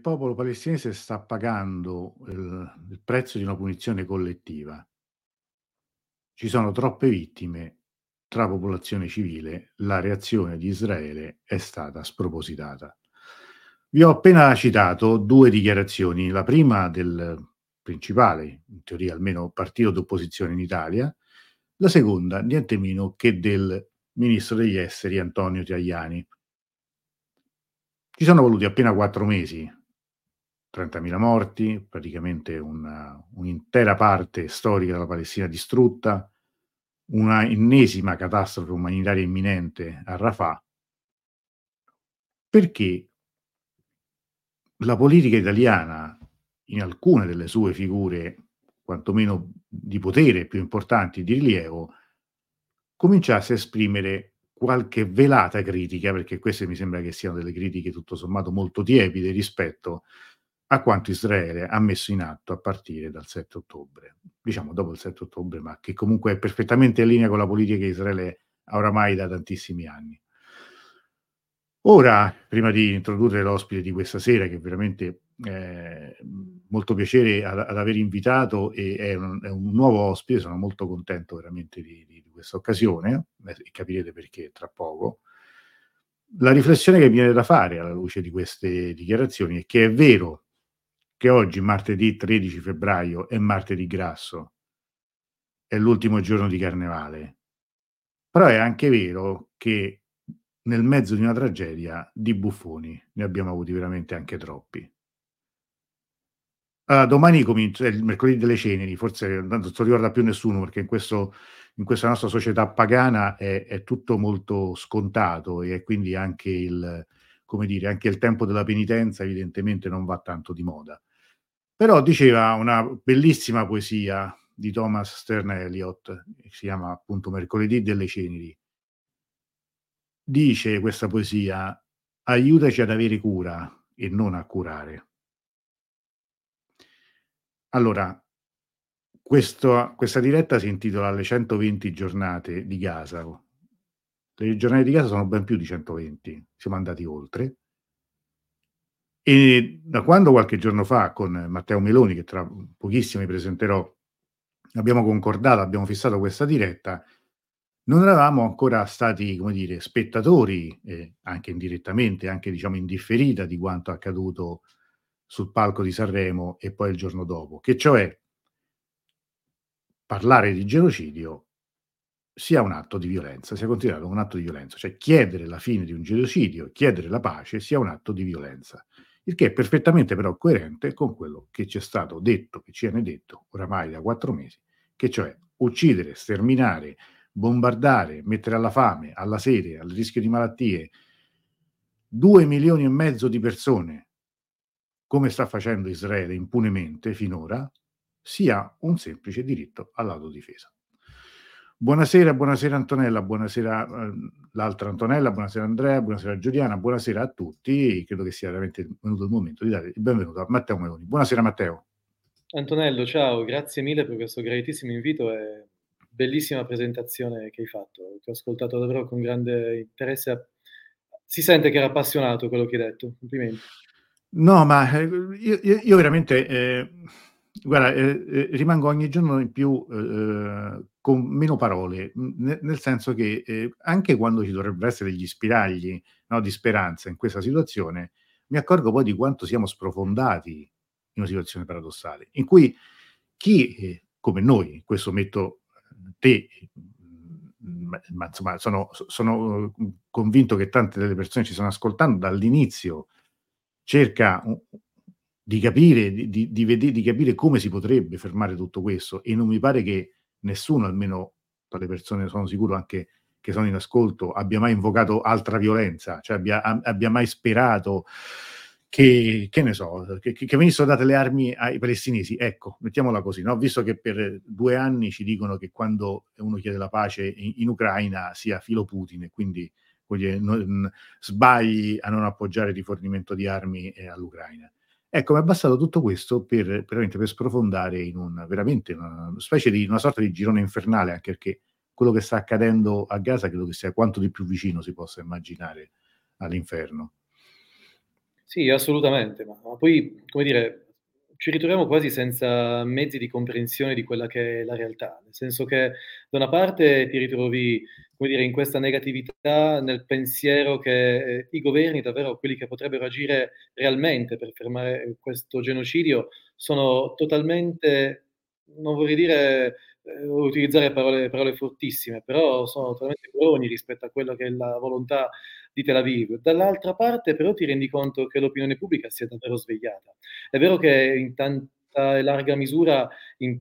popolo palestinese sta pagando il il prezzo di una punizione collettiva. Ci sono troppe vittime tra popolazione civile, la reazione di Israele è stata spropositata. Vi ho appena citato due dichiarazioni, la prima del principale, in teoria almeno partito d'opposizione in Italia, la seconda niente meno che del ministro degli esteri Antonio Tajani. Ci sono voluti appena quattro mesi, 30.000 morti, praticamente una, un'intera parte storica della Palestina distrutta, una ennesima catastrofe umanitaria imminente a Rafah, perché la politica italiana, in alcune delle sue figure, quantomeno di potere più importanti, di rilievo, cominciasse a esprimere qualche velata critica, perché queste mi sembra che siano delle critiche tutto sommato molto tiepide rispetto a quanto Israele ha messo in atto a partire dal 7 ottobre, diciamo dopo il 7 ottobre, ma che comunque è perfettamente in linea con la politica che Israele ha oramai da tantissimi anni. Ora, prima di introdurre l'ospite di questa sera, che veramente è molto piacere ad, ad aver invitato e è un, è un, nuovo ospite, sono molto contento veramente di, di, di questa occasione e capirete perché tra poco. La riflessione che viene da fare alla luce di queste dichiarazioni è che è vero che oggi, martedì 13 febbraio, è martedì grasso, è l'ultimo giorno di carnevale, però è anche vero che nel mezzo di una tragedia di buffoni ne abbiamo avuti veramente anche troppi. Allora, domani comincia il mercoledì delle ceneri, forse non si ricorda più nessuno perché in, questo, in questa nostra società pagana è, è, tutto molto scontato e quindi anche il, dire, anche il tempo della penitenza evidentemente non va tanto di moda. Però diceva una bellissima poesia di Thomas Stern Eliot, che si chiama appunto Mercoledì delle ceneri. Dice questa poesia, aiutaci ad avere cura e non a curare. Allora, questo, questa diretta si intitola Le 120 giornate di Gaza. Le giornate di Gaza sono ben più di 120, siamo andati oltre. E da quando qualche giorno fa con Matteo Meloni, che tra pochissimo mi presenterò, abbiamo concordato, abbiamo fissato questa diretta, non eravamo ancora stati, come dire, spettatori, eh, anche indirettamente, anche diciamo indifferita di quanto accaduto sul palco di Sanremo e poi il giorno dopo, che cioè parlare di genocidio sia un atto di violenza, sia considerato un atto di violenza, cioè chiedere la fine di un genocidio, chiedere la pace sia un atto di violenza il che è perfettamente però coerente con quello che ci è stato detto, che ci viene detto oramai da quattro mesi, che cioè uccidere, sterminare, bombardare, mettere alla fame, alla sete, al rischio di malattie, due milioni e mezzo di persone, come sta facendo Israele impunemente finora, sia un semplice diritto all'autodifesa. Buonasera, buonasera Antonella, buonasera eh, l'altra Antonella, buonasera Andrea, buonasera Giuliana, buonasera a tutti. Credo che sia veramente venuto il momento di dare il benvenuto a Matteo Meloni. Buonasera Matteo. Antonello, ciao, grazie mille per questo graditissimo invito e bellissima presentazione che hai fatto. Ti ho ascoltato davvero con grande interesse. Si sente che era appassionato quello che hai detto. Complimenti. No, ma eh, io, io, io veramente... Eh Guarda, eh, eh, rimango ogni giorno in più eh, con meno parole, nel, senso che eh, anche quando ci dovrebbero essere degli spiragli no, di speranza in questa situazione, mi accorgo poi di quanto siamo sprofondati in una situazione paradossale, in cui chi, eh, come noi, questo metto te, ma insomma sono, sono convinto che tante delle persone ci stanno ascoltando dall'inizio, cerca di capire, di, di, di, vedere, di capire come si potrebbe fermare tutto questo e non mi pare che nessuno, almeno tra le persone sono sicuro anche che sono in ascolto, abbia mai invocato altra violenza, cioè abbia, abbia mai sperato che, che ne so, che, che, venissero date le armi ai palestinesi. Ecco, mettiamola così, no? visto che per due anni ci dicono che quando uno chiede la pace in, in Ucraina sia filo Putin e quindi dire, non, sbagli a non appoggiare il rifornimento di armi eh, all'Ucraina. Ecco, mi è bastato tutto questo per, per sprofondare in un, veramente una specie di, una sorta di girone infernale, anche perché quello che sta accadendo a Gaza credo che sia quanto di più vicino si possa immaginare all'inferno. Sì, assolutamente, ma poi, come dire, ci ritroviamo quasi senza mezzi di comprensione di quella che è la realtà. Nel senso che da una parte ti ritrovi, come dire, in questa negatività, nel pensiero che eh, i governi, davvero quelli che potrebbero agire realmente per fermare questo genocidio, sono totalmente, non vorrei dire eh, utilizzare parole, parole fortissime, però sono totalmente buoni rispetto a quello che è la volontà di Tel Aviv. Dall'altra parte però ti rendi conto che l'opinione pubblica si è davvero svegliata. È vero che in tanta e larga misura in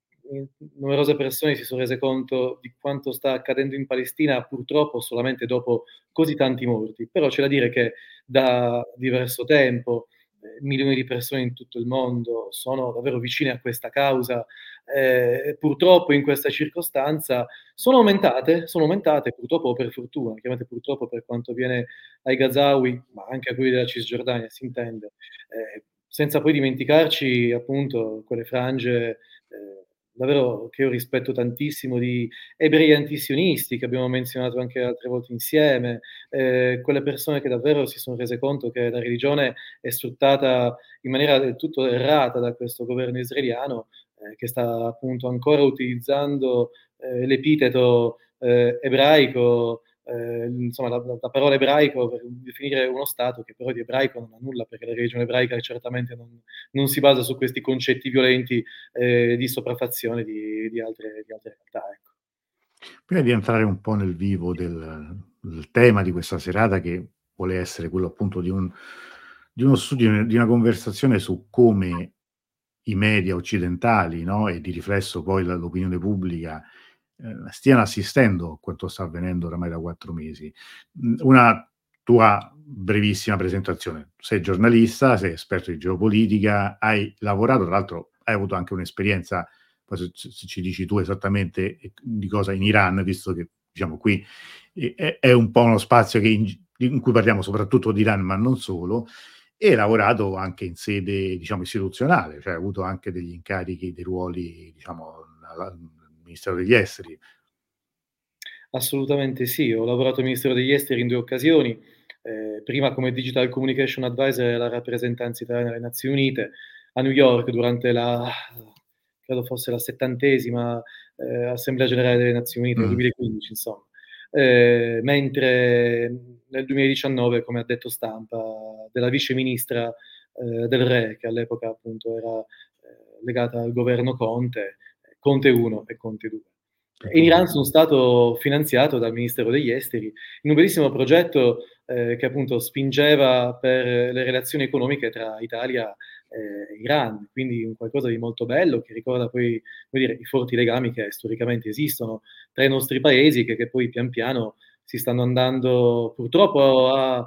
numerose persone si sono rese conto di quanto sta accadendo in Palestina, purtroppo solamente dopo così tanti morti, però c'è da dire che da diverso tempo eh, milioni di persone in tutto il mondo sono davvero vicine a questa causa eh, purtroppo in questa circostanza sono aumentate, sono aumentate purtroppo per fortuna, chiaramente purtroppo per quanto viene ai Gazawi, ma anche a quelli della Cisgiordania, si intende, eh, senza poi dimenticarci appunto quelle frange eh, davvero che io rispetto tantissimo di ebrei antisionisti che abbiamo menzionato anche altre volte insieme, eh, quelle persone che davvero si sono rese conto che la religione è sfruttata in maniera del tutto errata da questo governo israeliano eh, che sta appunto ancora utilizzando eh, l'epiteto eh, ebraico, eh, insomma la, la, parola ebraico per definire uno Stato che però di ebraico non ha nulla, perché la religione ebraica certamente non, non si basa su questi concetti violenti eh, di sopraffazione di, di, altre, di altre realtà. Ecco. Prima di entrare un po' nel vivo del, del, tema di questa serata, che vuole essere quello appunto di, un, di uno studio, di una conversazione su come i media occidentali no? e di riflesso poi l'opinione pubblica eh, stiano assistendo a quanto sta avvenendo oramai da quattro mesi. Una tua brevissima presentazione. Sei giornalista, sei esperto di geopolitica, hai lavorato, tra l'altro hai avuto anche un'esperienza, poi se, se ci dici tu esattamente di cosa in Iran, visto che diciamo qui è, è un po' uno spazio in, in cui parliamo soprattutto di Iran, ma non solo, e lavorato anche in sede diciamo, istituzionale, cioè ha avuto anche degli incarichi, dei ruoli diciamo, Ministero degli Esteri. Assolutamente sì, ho lavorato al Ministero degli Esteri in due occasioni, eh, prima come Digital Communication Advisor alla rappresentanza italiana alle Nazioni Unite a New York durante la, credo fosse la settantesima eh, Assemblea Generale delle Nazioni Unite, mm. 2015 insomma. Eh, mentre nel 2019, come ha detto stampa, della vice ministra eh, del Re, che all'epoca appunto era eh, legata al governo Conte, Conte 1 e Conte 2. In Iran sono stato finanziato dal Ministero degli Esteri in un bellissimo progetto eh, che appunto spingeva per le relazioni economiche tra Italia e Iran, quindi un qualcosa di molto bello che ricorda poi dire, i forti legami che storicamente esistono tra i nostri paesi che, che poi pian piano si stanno andando purtroppo a, a,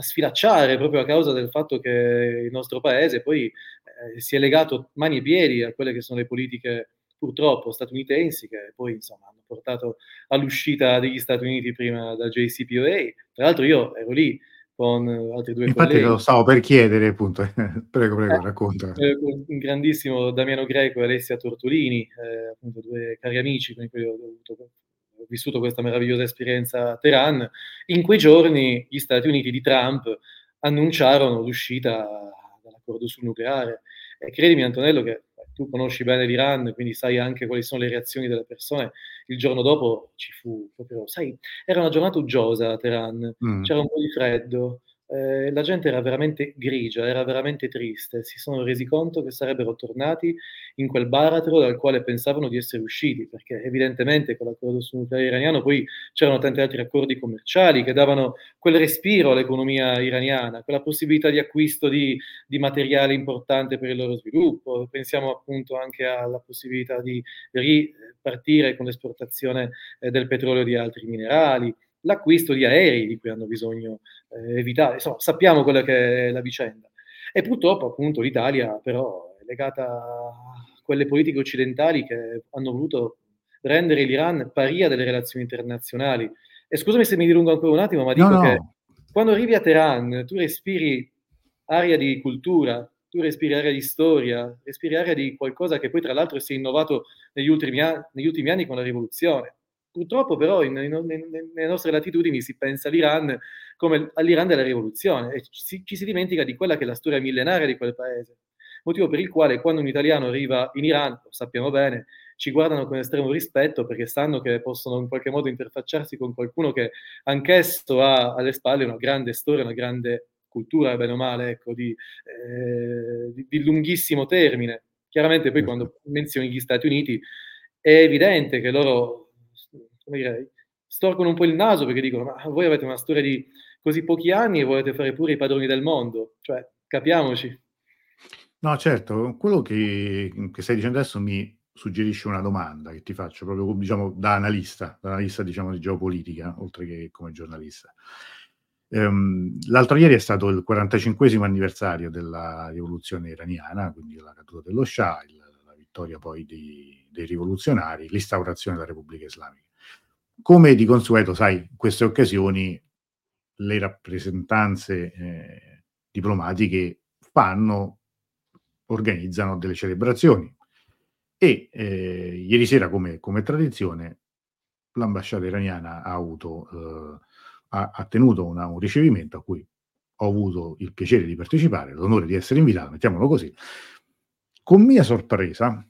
sfilacciare proprio a causa del fatto che il nostro paese poi eh, si è legato mani e piedi a quelle che sono le politiche purtroppo statunitensi che poi insomma hanno portato all'uscita degli Stati Uniti prima da JCPOA. Tra l'altro io ero lì con altri due Infatti colleghi. lo stavo per chiedere, appunto. prego, prego, eh, racconta. Eh, un grandissimo Damiano Greco e Alessia Tortolini, eh, appunto due cari amici con i quali ho avuto ho vissuto questa meravigliosa esperienza a Teheran, in quei giorni gli Stati Uniti di Trump annunciarono l'uscita dall'accordo sul nucleare. E credimi Antonello che tu conosci bene l'Iran, quindi sai anche quali sono le reazioni delle persone. Il giorno dopo ci fu proprio, sai, era una giornata uggiosa a Teheran, mm. c'era un po' di freddo, eh, la gente era veramente grigia, era veramente triste, si sono resi conto che sarebbero tornati in quel baratro dal quale pensavano di essere usciti, perché evidentemente con l'accordo sul nucleare iraniano poi c'erano tanti altri accordi commerciali che davano quel respiro all'economia iraniana, quella possibilità di acquisto di, di materiale importante per il loro sviluppo. Pensiamo appunto anche alla possibilità di ripartire con l'esportazione eh, del petrolio e di altri minerali l'acquisto di aerei di cui hanno bisogno eh, evitare. Insomma, sappiamo quella che è la vicenda. E purtroppo, appunto, l'Italia però è legata a quelle politiche occidentali che hanno voluto rendere l'Iran paria delle relazioni internazionali. E scusami se mi dilungo ancora un attimo, ma dico no, no. che quando arrivi a Teheran tu respiri aria di cultura, tu respiri aria di storia, respiri aria di qualcosa che poi tra l'altro si è innovato negli ultimi, anni, negli ultimi anni con la rivoluzione Purtroppo però in, in, in, nelle nostre latitudini si pensa all'Iran come all'Iran della rivoluzione e ci, ci si dimentica di quella che è la storia millenaria di quel paese. Motivo per il quale quando un italiano arriva in Iran, lo sappiamo bene, ci guardano con estremo rispetto perché sanno che possono in qualche modo interfacciarsi con qualcuno che anch'esso ha alle spalle una grande storia, una grande cultura, bene o male, ecco, di, eh, di, di lunghissimo termine. Chiaramente poi quando menzioni gli Stati Uniti è evidente che loro, come direi, storcono un po' il naso perché dicono ma voi avete una storia di così pochi anni e volete fare pure i padroni del mondo, cioè capiamoci. No, certo, quello che, che stai dicendo adesso mi suggerisce una domanda che ti faccio proprio diciamo, da analista, da analista diciamo, di geopolitica, oltre che come giornalista. Um, l'altro ieri è stato il 45 anniversario della rivoluzione iraniana, quindi la caduta dello Shah, il, la vittoria poi di, dei rivoluzionari, l'instaurazione della Repubblica Islamica. Come di consueto, sai, in queste occasioni le rappresentanze eh, diplomatiche fanno, organizzano delle celebrazioni e eh, ieri sera, come, come, tradizione, l'ambasciata iraniana ha, avuto, eh, ha, ha tenuto una, un ricevimento a cui ho avuto il piacere di partecipare, l'onore di essere invitato, mettiamolo così. Con mia sorpresa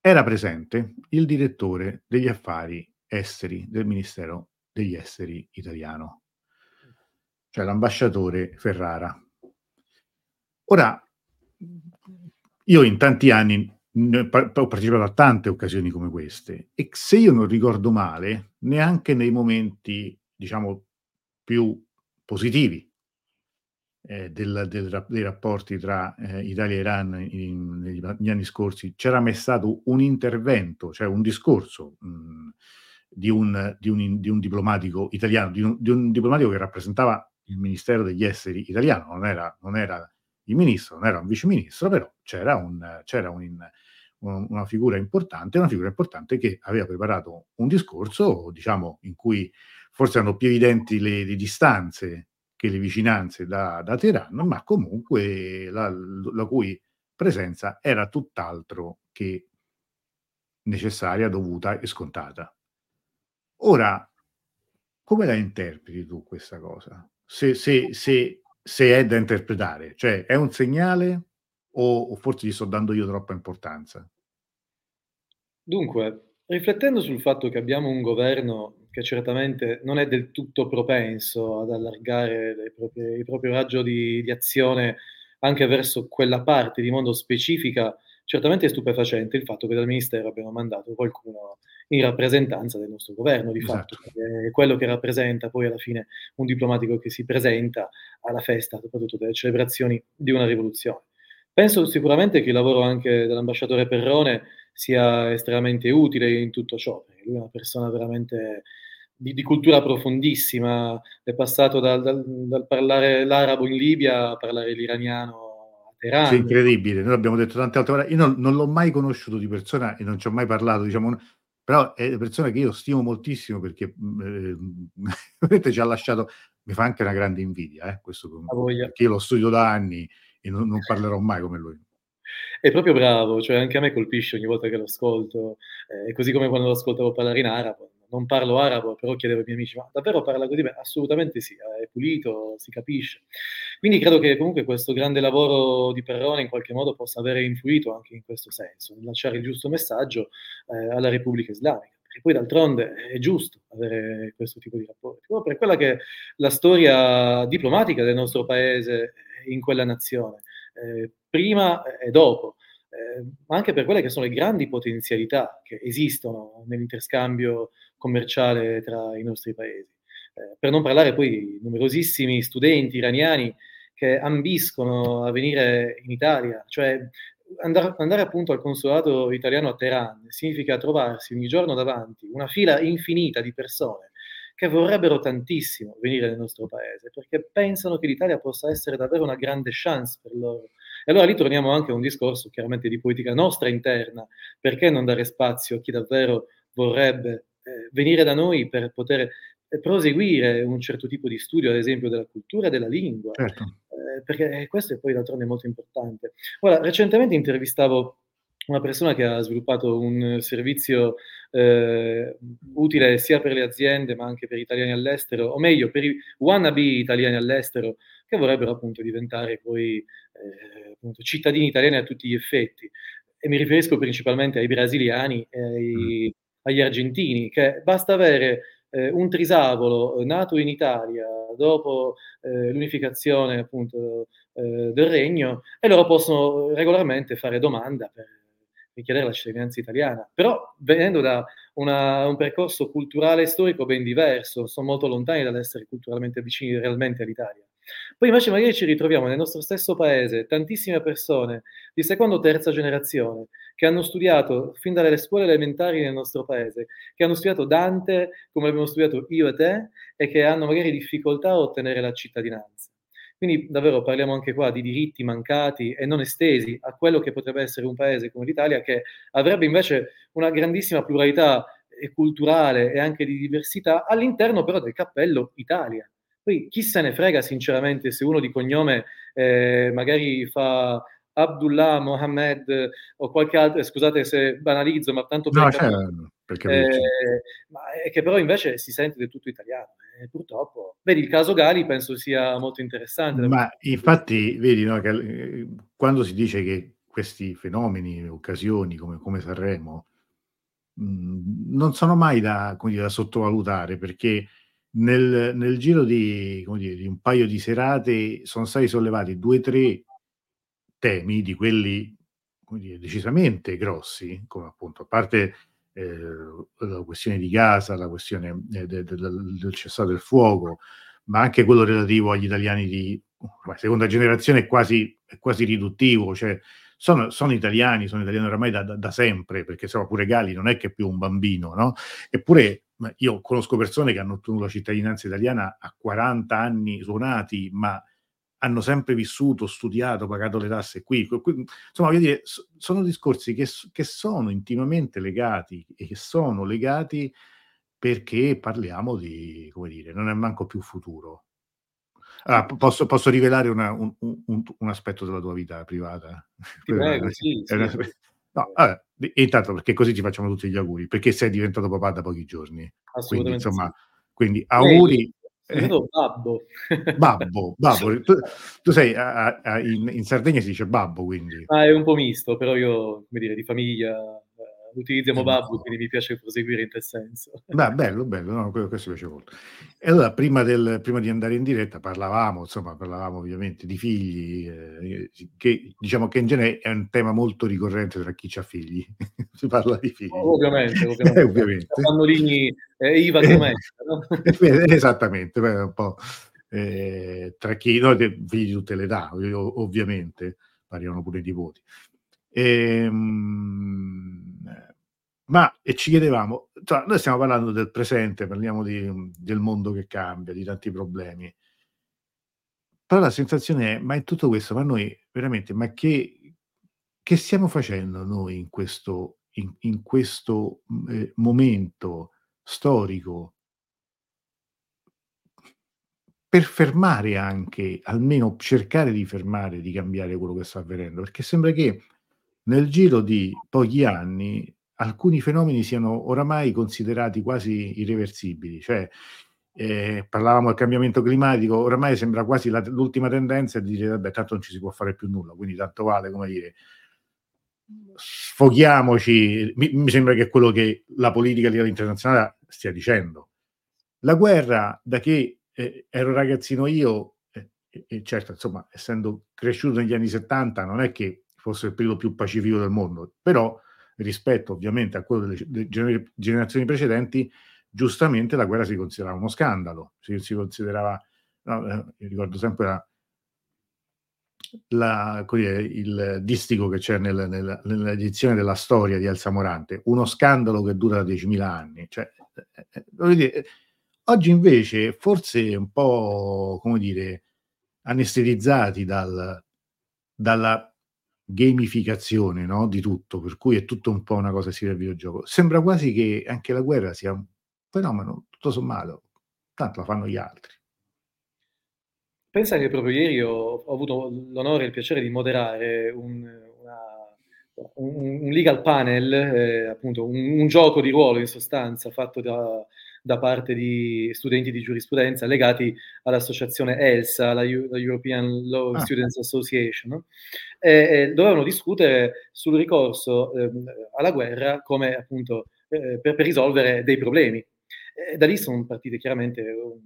era presente il direttore degli affari esteri del Ministero degli Esteri italiano, cioè l'ambasciatore Ferrara. Ora, io in tanti anni ho partecipato a tante occasioni come queste e se io non ricordo male, neanche nei momenti, diciamo, più positivi eh, del, del, dei rapporti tra eh, Italia e Iran in, negli, anni scorsi c'era mai stato un intervento, cioè un discorso mh, di, un, di, un, di, un, diplomatico italiano, di un, di un diplomatico che rappresentava il Ministero degli Esteri italiano, non era, non era il ministro, non era un viceministro, però c'era, un, c'era un, una figura importante, una figura importante che aveva preparato un discorso, diciamo, in cui forse erano più evidenti le, le distanze che le vicinanze da, da Teheran, ma comunque la, la cui presenza era tutt'altro che necessaria, dovuta e scontata. Ora, come la interpreti tu questa cosa? Se, se, se, se è da interpretare, cioè è un segnale o, o forse gli sto dando io troppa importanza? Dunque, riflettendo sul fatto che abbiamo un governo che certamente non è del tutto propenso ad allargare proprie, il proprio raggio di, di, azione anche verso quella parte di mondo specifica, certamente è stupefacente il fatto che dal Ministero abbiamo mandato qualcuno in rappresentanza del nostro governo, di esatto. fatto, è quello che rappresenta poi alla fine un diplomatico che si presenta alla festa, soprattutto delle celebrazioni di una rivoluzione. Penso sicuramente che il lavoro anche dell'ambasciatore Perrone sia estremamente utile in tutto ciò, perché lui è una persona veramente di, di cultura profondissima, è passato dal, dal, dal, parlare l'arabo in Libia a parlare l'iraniano. Sì, incredibile, noi l'abbiamo detto tante altre volte, io non, non, l'ho mai conosciuto di persona e non ci ho mai parlato, diciamo, però è una persona che io stimo moltissimo perché eh, ci ha lasciato, mi fa anche una grande invidia, eh, questo, perché io lo studio da anni e non, non parlerò mai come lui. È proprio bravo, cioè anche a me colpisce ogni volta che lo ascolto, eh, così come quando lo ascoltavo parlare in arabo. Non parlo arabo, però chiedevo ai miei amici, ma davvero parla così? Beh, assolutamente sì, è pulito, si capisce. Quindi credo che comunque questo grande lavoro di Perrone in qualche modo possa avere influito anche in questo senso, lasciare il giusto messaggio eh, alla Repubblica Islamica. Perché poi d'altronde è giusto avere questo tipo di rapporti, proprio per quella che è la storia diplomatica del nostro paese in quella nazione, eh, prima e dopo, eh, ma anche per quelle che sono le grandi potenzialità che esistono nell'interscambio commerciale tra i nostri paesi. Eh, per non parlare poi di numerosissimi studenti iraniani che ambiscono a venire in Italia, cioè andare, andare, appunto al consolato italiano a Teheran significa trovarsi ogni giorno davanti una fila infinita di persone che vorrebbero tantissimo venire nel nostro paese perché pensano che l'Italia possa essere davvero una grande chance per loro. E allora lì torniamo anche a un discorso chiaramente di politica nostra interna, perché non dare spazio a chi davvero vorrebbe eh, venire da noi per poter eh, proseguire un certo tipo di studio, ad esempio della cultura e della lingua, certo. Eh, perché questo è poi d'altronde molto importante. Ora, recentemente intervistavo una persona che ha sviluppato un servizio eh, utile sia per le aziende ma anche per gli italiani all'estero, o meglio per i wannabe italiani all'estero che vorrebbero appunto diventare poi eh, appunto, cittadini italiani a tutti gli effetti. E mi riferisco principalmente ai brasiliani e ai, mm. agli argentini, che basta avere eh, un trisavolo nato in Italia dopo eh, l'unificazione appunto eh, del regno e loro possono regolarmente fare domanda per richiedere la cittadinanza italiana, però venendo da una, un percorso culturale e storico ben diverso, sono molto lontani dall'essere culturalmente vicini realmente all'Italia. Poi invece magari ci ritroviamo nel nostro stesso paese tantissime persone di seconda o terza generazione che hanno studiato fin dalle scuole elementari nel nostro paese, che hanno studiato Dante come abbiamo studiato io e te e che hanno magari difficoltà a ottenere la cittadinanza. Quindi davvero parliamo anche qua di diritti mancati e non estesi a quello che potrebbe essere un paese come l'Italia che avrebbe invece una grandissima pluralità culturale e anche di diversità all'interno però del cappello Italia. Poi chi se ne frega sinceramente se uno di cognome eh, magari fa Abdullah, Mohammed o qualche altro, scusate se banalizzo, ma tanto no, per no, eh, ma è che però invece si sente del tutto italiano. E purtroppo, vedi, il caso Gali penso sia molto interessante. Ma infatti, vedi, no, che, eh, quando si dice che questi fenomeni, occasioni come, come Sanremo, mh, mm, non sono mai da, da sottovalutare perché nel, nel giro di, dire, di, un paio di serate sono stati sollevati due o tre temi di quelli dire, decisamente grossi, come appunto a parte eh, la questione di Gaza, la questione eh, de, de, del cessato del fuoco, ma anche quello relativo agli italiani di seconda generazione è quasi, è quasi riduttivo, cioè sono, sono, italiani, sono italiani oramai da, da, da, sempre, perché insomma pure Gali non è che è più un bambino, no? Eppure io conosco persone che hanno ottenuto la cittadinanza italiana a 40 anni suonati, ma hanno sempre vissuto, studiato, pagato le tasse qui. Insomma, voglio dire, sono discorsi che, che sono intimamente legati e che sono legati perché parliamo di, come dire, non è manco più futuro. Ah, posso, posso, rivelare una, un, un, un, aspetto della tua vita privata? Prego, sì, sì. No, vabbè, intanto perché così ti facciamo tutti gli auguri, perché sei diventato papà da pochi giorni. Quindi, insomma, sì. quindi auguri. Eh, babbo. Babbo, babbo. Tu, tu sei a, a, in, in, Sardegna si dice babbo, quindi. Ah, è un po' misto, però io, come dire, di famiglia utilizziamo babbo, quindi mi piace proseguire in tal senso. Beh, bello, bello, no, questo piace molto. E allora, prima, del, prima, di andare in diretta, parlavamo, insomma, parlavamo ovviamente di figli, eh, che diciamo che in genere è un tema molto ricorrente tra chi ha figli. si parla di figli. Ovviamente, ovviamente. Eh, ovviamente. Bambini eh, IVA domenica, no? Esattamente, beh, un po'. Eh, tra chi, no, figli di tutte le età, ovviamente, variano pure i voti. Ehm, ma e ci chiedevamo, cioè, noi stiamo parlando del presente, parliamo di, del mondo che cambia, di tanti problemi. Però la sensazione è, ma in tutto questo, ma noi veramente, ma che, che stiamo facendo noi in questo, in, in questo eh, momento storico per fermare anche, almeno cercare di fermare, di cambiare quello che sta avvenendo? Perché sembra che nel giro di pochi anni alcuni fenomeni siano oramai considerati quasi irreversibili, cioè eh, parlavamo del cambiamento climatico, oramai sembra quasi la, l'ultima tendenza di dire vabbè tanto non ci si può fare più nulla, quindi tanto vale come dire sfoghiamoci, mi, mi sembra che è quello che la politica a livello internazionale stia dicendo. La guerra, da che eh, ero ragazzino io, eh, e certo, insomma, essendo cresciuto negli anni 70, non è che fosse il periodo più pacifico del mondo, però rispetto ovviamente a quello delle gener- generazioni precedenti, giustamente la guerra si considerava uno scandalo, si, si considerava, no, eh, ricordo sempre la, la, il distico che c'è nel, nel, nell'edizione della storia di Elsa Morante, uno scandalo che dura 10.000 anni. Cioè, eh, eh dire, oggi invece forse un po', come dire, anestetizzati dal, dalla gamificazione no? di tutto, per cui è tutto un po' una cosa simile al videogioco. Sembra quasi che anche la guerra sia un fenomeno tutto sommato, tanto la fanno gli altri. Pensa che proprio ieri ho, ho avuto l'onore e il piacere di moderare un, una, un, un legal panel, eh, appunto un, un, gioco di ruolo in sostanza fatto da, da, parte di studenti di giurisprudenza legati all'associazione ELSA, la, la European Law ah. Students Association, no? e, e, dovevano discutere sul ricorso eh, alla guerra come appunto eh, per, per, risolvere dei problemi. E da lì sono partite chiaramente un,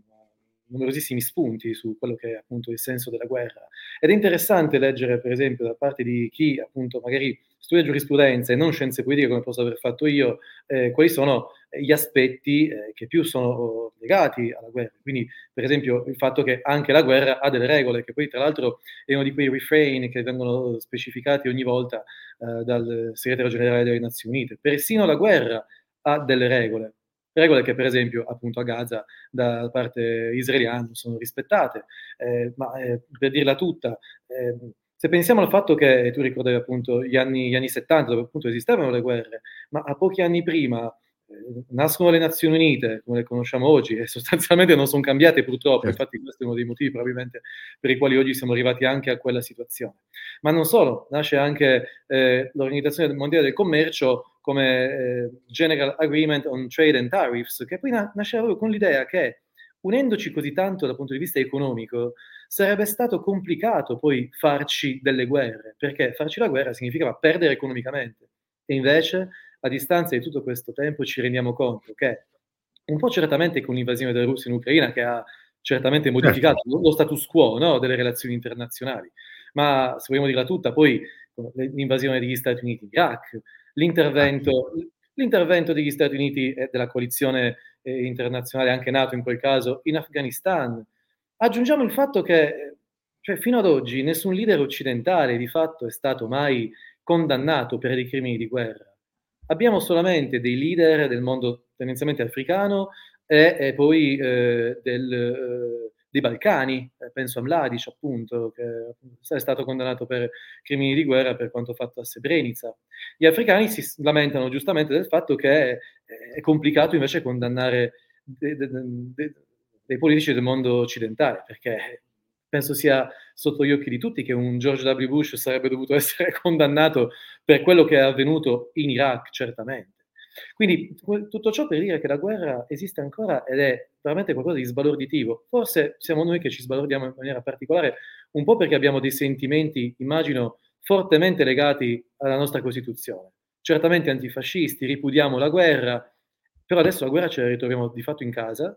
numerosissimi spunti su quello che è appunto il senso della guerra. Ed è interessante leggere, per esempio, da parte di chi appunto magari studia giurisprudenza e non scienze politiche come posso aver fatto io, eh, quali sono gli aspetti eh, che più sono legati alla guerra. Quindi, per esempio, il fatto che anche la guerra ha delle regole, che poi tra l'altro è uno di quei refrain che vengono specificati ogni volta eh, dal segretario generale delle Nazioni Unite. Persino la guerra ha delle regole regole che per esempio appunto a Gaza da parte israeliana sono rispettate, eh, ma eh, per dirla tutta, eh, se pensiamo al fatto che tu ricordavi appunto gli anni, gli anni 70 dove appunto esistevano le guerre, ma a pochi anni prima nascono le Nazioni Unite, come le conosciamo oggi, e sostanzialmente non sono cambiate purtroppo, certo. infatti questo è uno dei motivi probabilmente per i quali oggi siamo arrivati anche a quella situazione. Ma non solo, nasce anche eh, l'Organizzazione Mondiale del Commercio come eh, General Agreement on Trade and Tariffs, che poi na- nasce proprio con l'idea che unendoci così tanto dal punto di vista economico, sarebbe stato complicato poi farci delle guerre, perché farci la guerra significava perdere economicamente. E invece a distanza di tutto questo tempo ci rendiamo conto che un po' certamente con l'invasione della Russia in Ucraina che ha certamente modificato certo. lo status quo no, delle relazioni internazionali, ma se vogliamo dirla tutta, poi l'invasione degli Stati Uniti in Iraq, l'intervento, l'intervento degli Stati Uniti e della coalizione eh, internazionale, anche NATO in quel caso, in Afghanistan. Aggiungiamo il fatto che cioè, fino ad oggi nessun leader occidentale di fatto è stato mai condannato per dei crimini di guerra abbiamo solamente dei leader del mondo tendenzialmente africano e, e poi eh, del, eh, dei Balcani, eh, penso a Mladic appunto, che è stato condannato per crimini di guerra per quanto fatto a Srebrenica. Gli africani si lamentano giustamente del fatto che è, è complicato invece condannare dei, dei, dei politici del mondo occidentale, perché penso sia sotto gli occhi di tutti che un George W. Bush sarebbe dovuto essere condannato per quello che è avvenuto in Iraq, certamente. Quindi tutto ciò per dire che la guerra esiste ancora ed è veramente qualcosa di sbalorditivo. Forse siamo noi che ci sbalordiamo in maniera particolare, un po' perché abbiamo dei sentimenti, immagino, fortemente legati alla nostra Costituzione. Certamente antifascisti, ripudiamo la guerra, però adesso la guerra ce la ritroviamo di fatto in casa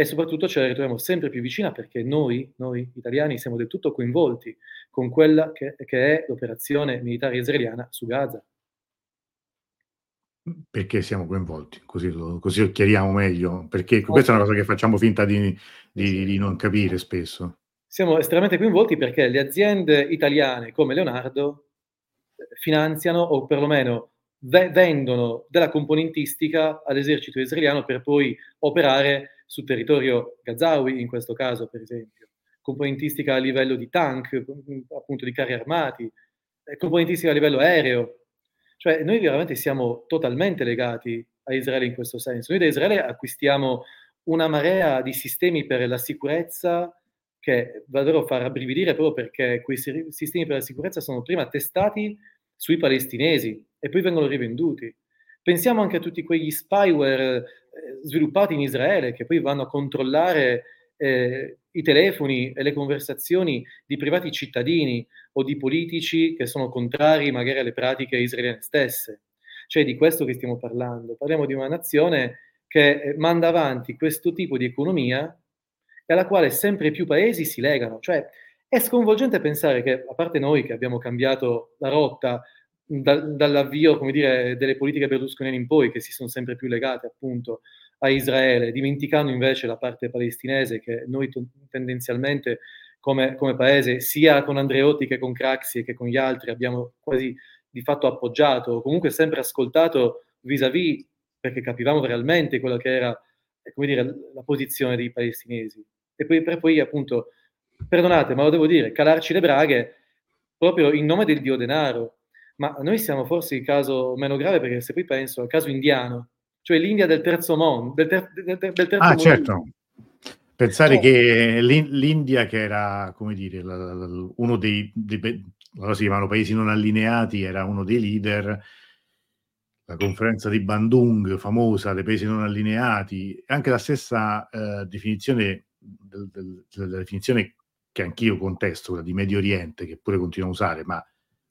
e soprattutto ce la ritroviamo sempre più vicina perché noi, noi italiani, siamo del tutto coinvolti con quella che, che è l'operazione militare israeliana su Gaza. Perché siamo coinvolti? Così lo, così lo chiariamo meglio, perché questa è una cosa che facciamo finta di, di, di non capire spesso. Siamo estremamente coinvolti perché le aziende italiane come Leonardo eh, finanziano o perlomeno vendono della componentistica all'esercito israeliano per poi operare sul territorio Gazawi, in questo caso, per esempio, componentistica a livello di tank, appunto di carri armati, eh, componentistica a livello aereo. Cioè, noi veramente siamo totalmente legati a Israele in questo senso. Noi da Israele acquistiamo una marea di sistemi per la sicurezza che davvero fa rabbrividire proprio perché quei sistemi per la sicurezza sono prima testati sui palestinesi e poi vengono rivenduti. Pensiamo anche a tutti quegli spyware sviluppati in Israele che poi vanno a controllare eh, i telefoni e le conversazioni di privati cittadini o di politici che sono contrari magari alle pratiche israeliane stesse. Cioè di questo che stiamo parlando. Parliamo di una nazione che eh, manda avanti questo tipo di economia e alla quale sempre più paesi si legano. Cioè è sconvolgente pensare che, a parte noi che abbiamo cambiato la rotta da, dall'avvio, dire, delle politiche berlusconiane in poi, che si sono sempre più legate appunto a Israele, dimenticando invece la parte palestinese che noi t- tendenzialmente come, come, paese, sia con Andreotti che con Craxi che con gli altri, abbiamo quasi di fatto appoggiato, o comunque sempre ascoltato vis-à-vis, perché capivamo realmente quella che era, come dire, la posizione dei palestinesi. E poi per poi appunto, perdonate, ma lo devo dire, calarci le braghe proprio in nome del dio denaro, ma noi siamo forse il caso meno grave perché se poi penso al caso indiano, cioè l'India del terzo mondo, del, ter- del, del terzo ah, mondo. certo. Pensare oh. che l'India, che era, come dire, uno dei, dei, allora si chiamano paesi non allineati, era uno dei leader, la conferenza di Bandung, famosa, dei paesi non allineati, anche la stessa eh, definizione, del, del, della definizione che anch'io contesto, quella di Medio Oriente, che pure continuo a usare, ma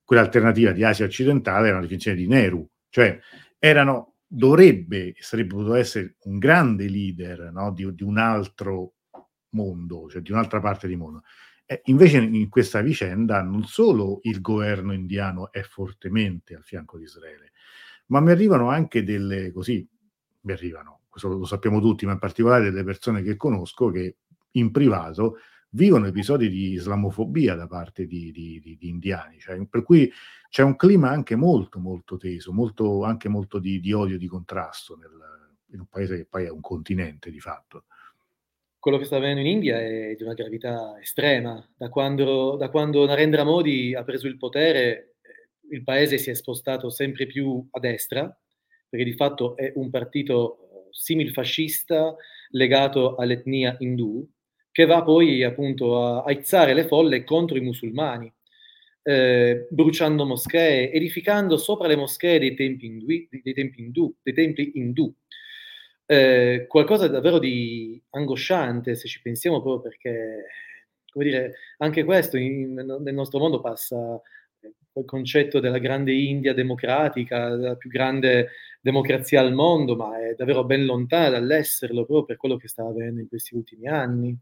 quella alternativa di Asia occidentale era una definizione di Nehru, cioè erano, dovrebbe, sarebbe potuto essere un grande leader no, di, di, un altro mondo, cioè di un'altra parte di mondo. Eh, invece in questa vicenda non solo il governo indiano è fortemente al fianco di Israele, ma mi arrivano anche delle, così, mi arrivano, questo lo sappiamo tutti, ma in particolare delle persone che conosco che in privato vivono episodi di islamofobia da parte di, di, di, di indiani, cioè, per cui c'è un clima anche molto molto teso, molto, anche molto di, odio, di contrasto nel, in un paese che poi è un continente di fatto. Quello che sta avvenendo in India è di una gravità estrema. Da quando, da quando Narendra Modi ha preso il potere, eh, il paese si è spostato sempre più a destra, perché di fatto è un partito eh, simil fascista legato all'etnia indù, che va poi appunto a aizzare le folle contro i musulmani, eh, bruciando moschee, edificando sopra le moschee dei templi indù, dei templi indù, dei templi indù. Eh, qualcosa davvero di angosciante se ci pensiamo proprio perché, come dire, anche questo in, nel nostro mondo passa il concetto della grande India democratica, la più grande democrazia al mondo, ma è davvero ben lontana dall'esserlo proprio per quello che sta avvenendo in questi ultimi anni.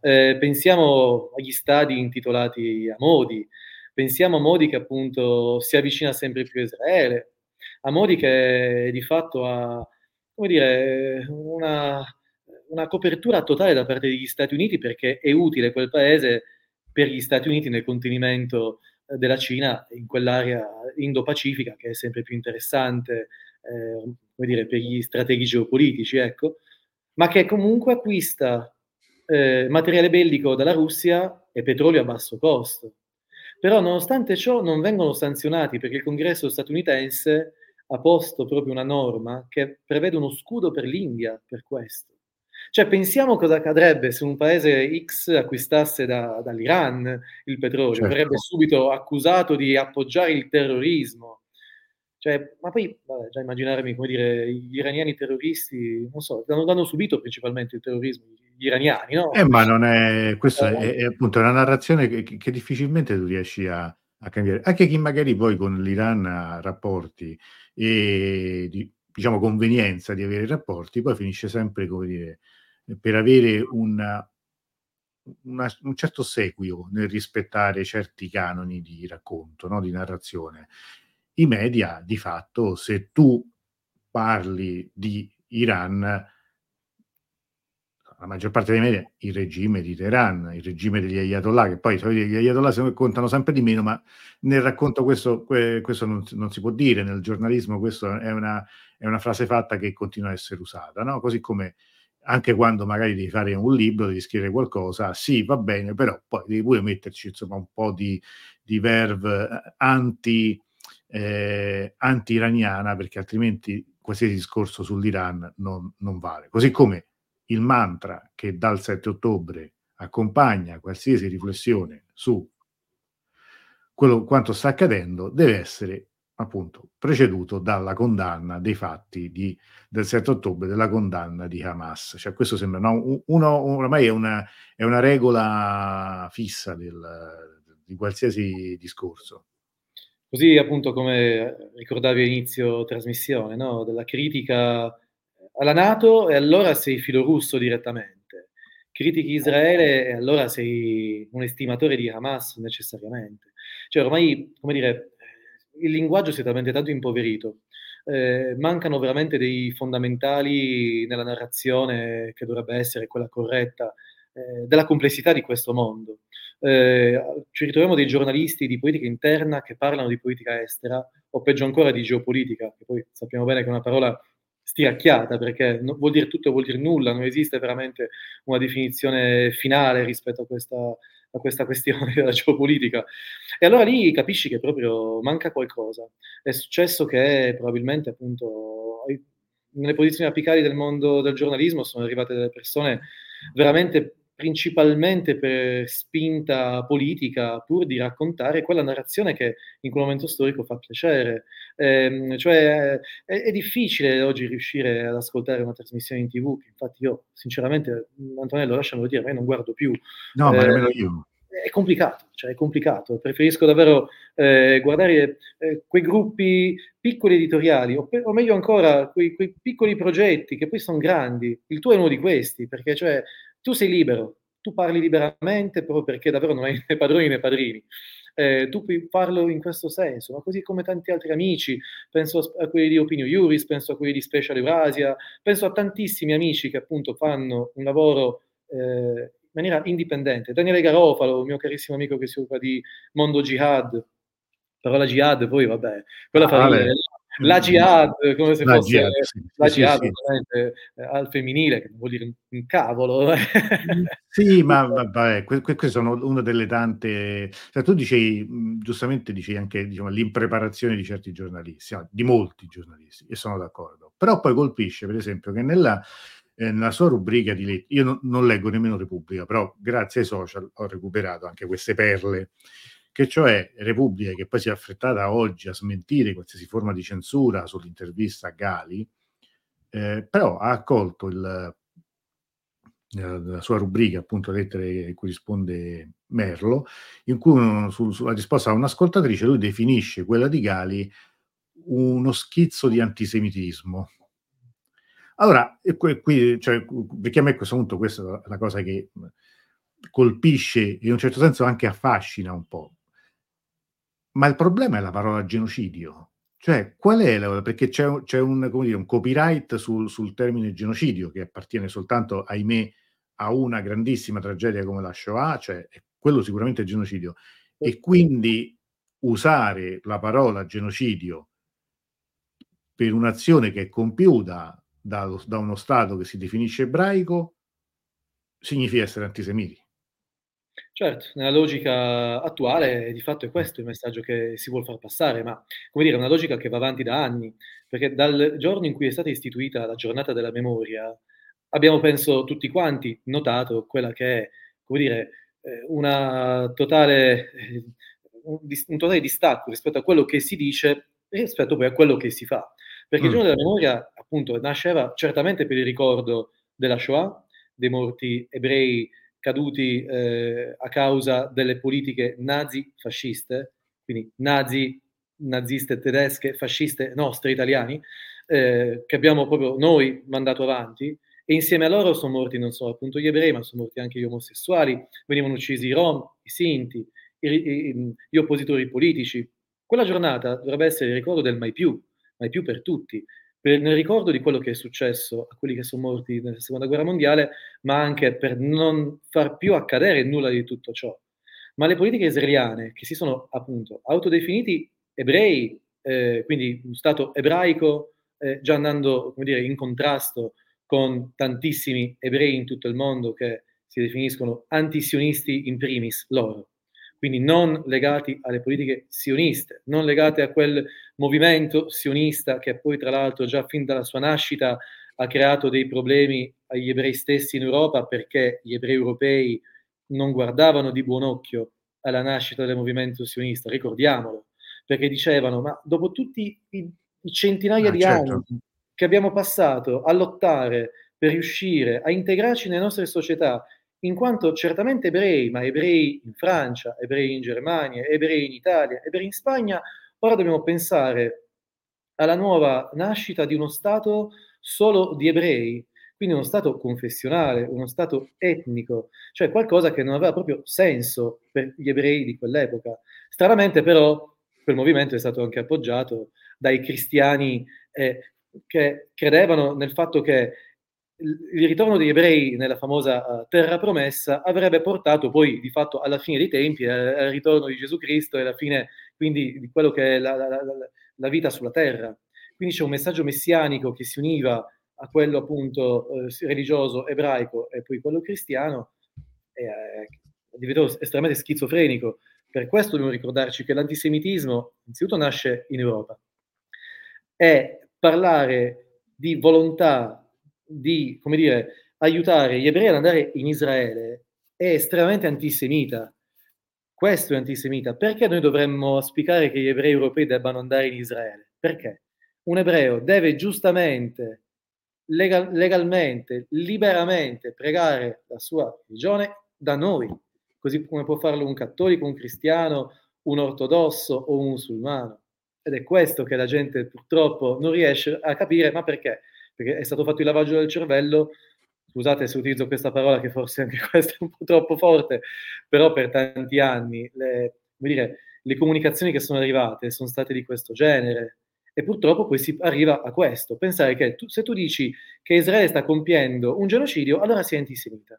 Eh, pensiamo agli stadi intitolati a Modi, pensiamo a Modi che appunto si avvicina sempre più a Israele, a Modi che di fatto ha dire, una, una copertura totale da parte degli Stati Uniti perché è utile quel paese per gli Stati Uniti nel contenimento della Cina in quell'area Indo-Pacifica che è sempre più interessante eh, come dire, per gli strateghi geopolitici, ecco, ma che comunque acquista eh, materiale bellico dalla Russia e petrolio a basso costo. Però nonostante ciò non vengono sanzionati perché il congresso statunitense ha posto proprio una norma che prevede uno scudo per l'India per questo. Cioè, pensiamo cosa accadrebbe se un paese X acquistasse da, dall'Iran il petrolio, certo. verrebbe subito accusato di appoggiare il terrorismo. Cioè, ma poi, vabbè, già immaginarmi, come dire, gli iraniani terroristi, non so, l'hanno, l'hanno subito principalmente il terrorismo, gli iraniani, no? Eh, ma non è, questa eh, è, è, appunto una narrazione che, che difficilmente tu riesci a, a, cambiare. Anche chi magari poi con l'Iran ha rapporti e di, diciamo convenienza di avere rapporti, poi finisce sempre, come dire, per avere una, una, un certo seguito nel rispettare certi canoni di racconto, no? di narrazione i media di fatto, se tu parli di Iran, la maggior parte dei media, il regime di Teheran, il regime degli Ayatollah, che poi gli Ayatollah contano sempre di meno, ma nel racconto questo, questo non, non, si può dire, nel giornalismo questo è una, è una frase fatta che continua a essere usata, no? così come anche quando magari devi fare un libro, devi scrivere qualcosa, sì, va bene, però poi devi pure metterci insomma un po' di, di verve eh, anti eh, anti-iraniana, perché altrimenti qualsiasi discorso sull'Iran non, non vale. Così come il mantra che dal 7 ottobre accompagna qualsiasi riflessione su quello quanto sta accadendo deve essere appunto preceduto dalla condanna dei fatti di, del 7 ottobre, della condanna di Hamas. Cioè, questo sembra no, uno, ormai è una, è una regola fissa del, di qualsiasi discorso. Così appunto come ricordavi all'inizio trasmissione, no? della critica alla Nato e allora sei filorusso direttamente, critichi Israele e allora sei un estimatore di Hamas necessariamente. Cioè ormai, come dire, il linguaggio si è talmente tanto impoverito, eh, mancano veramente dei fondamentali nella narrazione che dovrebbe essere quella corretta, eh, della complessità di questo mondo eh, ci ritroviamo dei giornalisti di politica interna che parlano di politica estera o peggio ancora di geopolitica, che poi sappiamo bene che è una parola stiracchiata perché no, vuol dire tutto vuol dire nulla, non esiste veramente una definizione finale rispetto a questa, a questa questione della geopolitica. E allora lì capisci che proprio manca qualcosa. È successo che probabilmente appunto nelle posizioni apicali del mondo del giornalismo sono arrivate delle persone veramente principalmente per spinta politica, pur di raccontare quella narrazione che in quel momento storico fa piacere. Eh, cioè è, è, difficile oggi riuscire ad ascoltare una trasmissione in tv, che infatti io sinceramente, Antonello, lasciamelo dire, ma io non guardo più. No, eh, ma nemmeno io è complicato, cioè è complicato. Preferisco davvero eh, guardare eh, quei gruppi piccoli editoriali, o, o meglio ancora, quei, quei, piccoli progetti che poi sono grandi. Il tuo è uno di questi, perché cioè, tu sei libero, tu parli liberamente proprio perché davvero non hai né padroni né padrini. Eh, tu puoi farlo in questo senso, ma così come tanti altri amici, penso a quelli di Opinio Iuris, penso a quelli di Special Eurasia, penso a tantissimi amici che appunto fanno un lavoro eh, maniera indipendente. Daniele Garofalo, mio carissimo amico che si occupa di mondo jihad, parola jihad, poi vabbè, quella ah, fa ridere. La jihad, come se la fosse jihad, sì, la sì, jihad sì, eh, al femminile, che vuol dire un cavolo. sì, ma vabbè, queste sono una delle tante... Cioè, tu dicevi, giustamente dicevi anche diciamo, l'impreparazione di certi giornalisti, di molti giornalisti, e sono d'accordo. Però poi colpisce, per esempio, che nella eh, nella sua rubrica di letture, io non, non, leggo nemmeno Repubblica, però grazie ai social ho recuperato anche queste perle, che cioè Repubblica, che poi si è affrettata oggi a smentire qualsiasi forma di censura sull'intervista a Gali, eh, però ha accolto il, eh, la sua rubrica, appunto, lettere a cui risponde Merlo, in cui su, sulla risposta a un'ascoltatrice lui definisce quella di Gali uno schizzo di antisemitismo allora, qui, cioè, perché a me a questo punto questa è la cosa che colpisce in un certo senso anche affascina un po'. Ma il problema è la parola genocidio. Cioè, qual è la... Perché c'è, c'è un, dire, un, copyright sul, sul, termine genocidio che appartiene soltanto, ahimè, a una grandissima tragedia come la Shoah, cioè quello sicuramente è genocidio. E quindi usare la parola genocidio per un'azione che è compiuta da, da uno Stato che si definisce ebraico significa essere antisemiti. Certo, nella logica attuale di fatto è questo il messaggio che si vuole far passare, ma come dire, è una logica che va avanti da anni, perché dal giorno in cui è stata istituita la giornata della memoria, abbiamo, penso, tutti quanti notato quella che è, come dire, eh, una totale, eh, un totale distacco rispetto a quello che si dice e rispetto poi a quello che si fa. Perché mm. il giorno della memoria, appunto, nasceva certamente per il ricordo della Shoah, dei morti ebrei caduti eh, a causa delle politiche nazi-fasciste, quindi nazi, naziste tedesche, fasciste nostre italiani, eh, che abbiamo proprio noi mandato avanti, e insieme a loro sono morti non solo appunto gli ebrei, ma sono morti anche gli omosessuali, venivano uccisi i rom, i sinti, i, i, gli oppositori politici. Quella giornata dovrebbe essere il ricordo del mai più, mai più per tutti, per, nel ricordo di quello che è successo a quelli che sono morti nella seconda guerra mondiale, ma anche per non far più accadere nulla di tutto ciò. Ma le politiche israeliane, che si sono appunto autodefiniti ebrei, eh, quindi un Stato ebraico, eh, già andando dire, in contrasto con tantissimi ebrei in tutto il mondo che si definiscono antisionisti in primis loro, quindi non legati alle politiche sioniste, non legate a quel movimento sionista che poi tra l'altro già fin dalla sua nascita ha creato dei problemi agli ebrei stessi in Europa perché gli ebrei europei non guardavano di buon occhio alla nascita del movimento sionista, ricordiamolo, perché dicevano ma dopo tutti i, i centinaia ah, di certo. anni che abbiamo passato a lottare per riuscire a integrarci nelle nostre società, in quanto certamente ebrei, ma ebrei in Francia, ebrei in Germania, ebrei in Italia, ebrei in Spagna, ora dobbiamo pensare alla nuova nascita di uno Stato solo di ebrei, quindi uno Stato confessionale, uno Stato etnico, cioè qualcosa che non aveva proprio senso per gli ebrei di quell'epoca. Stranamente però quel movimento è stato anche appoggiato dai cristiani eh, che credevano nel fatto che il ritorno degli ebrei nella famosa uh, terra promessa avrebbe portato poi di fatto alla fine dei tempi, eh, al ritorno di Gesù Cristo e alla fine quindi di quello che è la, la, la, la, vita sulla terra. Quindi c'è un messaggio messianico che si univa a quello appunto eh, religioso ebraico e poi quello cristiano, eh, è diventato estremamente schizofrenico. Per questo dobbiamo ricordarci che l'antisemitismo innanzitutto nasce in Europa e parlare di volontà di, come dire, aiutare gli ebrei ad andare in Israele è estremamente antisemita. Questo è antisemita. Perché noi dovremmo auspicare che gli ebrei europei debbano andare in Israele? Perché? Un ebreo deve giustamente, legal, legalmente, liberamente pregare la sua religione da noi, così come può farlo un cattolico, un cristiano, un ortodosso o un musulmano. Ed è questo che la gente purtroppo non riesce a capire, ma perché? Perché è stato fatto il lavaggio del cervello, scusate se utilizzo questa parola che forse anche questa è un po' troppo forte, però per tanti anni le, dire, le comunicazioni che sono arrivate sono state di questo genere, e purtroppo poi si arriva a questo, pensare che tu, se tu dici che Israele sta compiendo un genocidio, allora sei antisemita.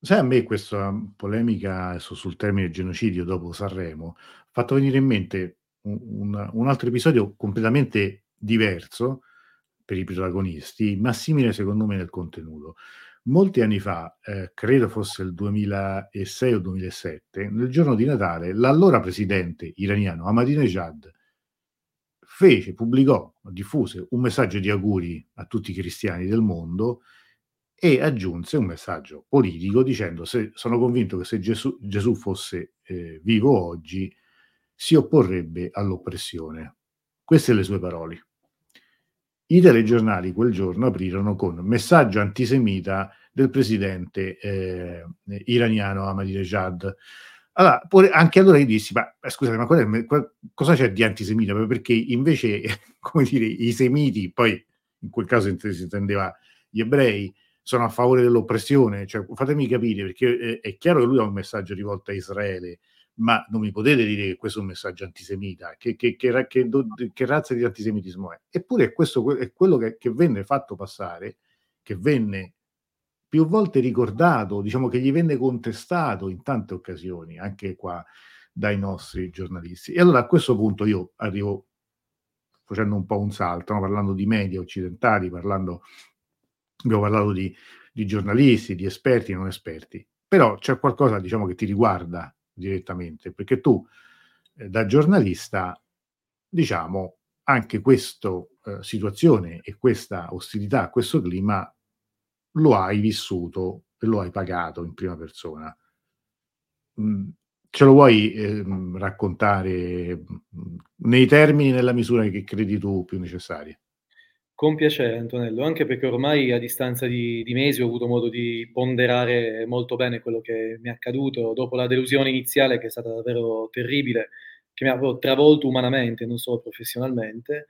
Sai, a me questa polemica su, sul termine genocidio dopo Sanremo ha fatto venire in mente un, un, un, altro episodio completamente diverso per i protagonisti, ma simile secondo me nel contenuto. Molti anni fa, eh, credo fosse il 2006 o 2007, nel giorno di Natale, l'allora presidente iraniano Ahmadinejad fece, pubblicò, diffuse un messaggio di auguri a tutti i cristiani del mondo e aggiunse un messaggio politico dicendo se, sono convinto che se Gesù, Gesù fosse eh, vivo oggi si opporrebbe all'oppressione. Queste le sue parole. I telegiornali quel giorno aprirono con messaggio antisemita del presidente eh, iraniano Ahmadinejad. Allora, pure, anche allora io dissi, ma scusate, ma è, cosa c'è di antisemita? Perché invece, come dire, i semiti, poi in quel caso si intendeva gli ebrei, sono a favore dell'oppressione, cioè, fatemi capire, perché è, è, chiaro che lui ha un messaggio rivolto a Israele, ma non mi potete dire che questo è un messaggio antisemita, che, che, che, che razza di antisemitismo è? Eppure questo è quello che, venne fatto passare, che venne più volte ricordato, diciamo che gli venne contestato in tante occasioni, anche qua dai nostri giornalisti. E allora a questo punto io arrivo facendo un po' un salto, no? parlando di media occidentali, parlando abbiamo parlato di, di giornalisti, di esperti non esperti, però c'è qualcosa diciamo, che ti riguarda direttamente, perché tu eh, da giornalista, diciamo, anche questa eh, situazione e questa ostilità, questo clima, lo hai vissuto e lo hai pagato in prima persona. Mm, ce lo vuoi eh, raccontare mm, nei termini, nella misura che credi tu più necessaria? Con piacere Antonello, anche perché ormai a distanza di, di, mesi ho avuto modo di ponderare molto bene quello che mi è accaduto dopo la delusione iniziale che è stata davvero terribile, che mi ha travolto umanamente, non solo professionalmente.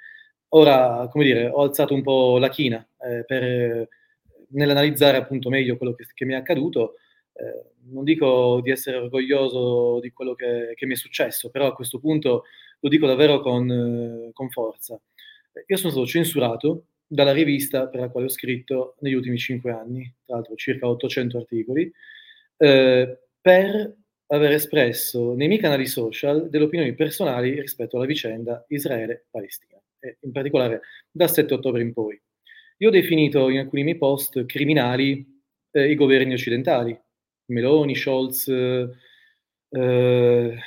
Ora, come dire, ho alzato un po' la china eh, per, nell'analizzare appunto meglio quello che, che mi è accaduto. Eh, non dico di essere orgoglioso di quello che, che, mi è successo, però a questo punto lo dico davvero con, con forza. Io sono stato censurato dalla rivista per la quale ho scritto negli ultimi cinque anni, tra l'altro circa 800 articoli, eh, per aver espresso nei miei canali social delle opinioni personali rispetto alla vicenda Israele-Palestina, e in particolare dal 7 ottobre in poi. Io ho definito in alcuni miei post criminali eh, i governi occidentali, Meloni, Scholz, eh,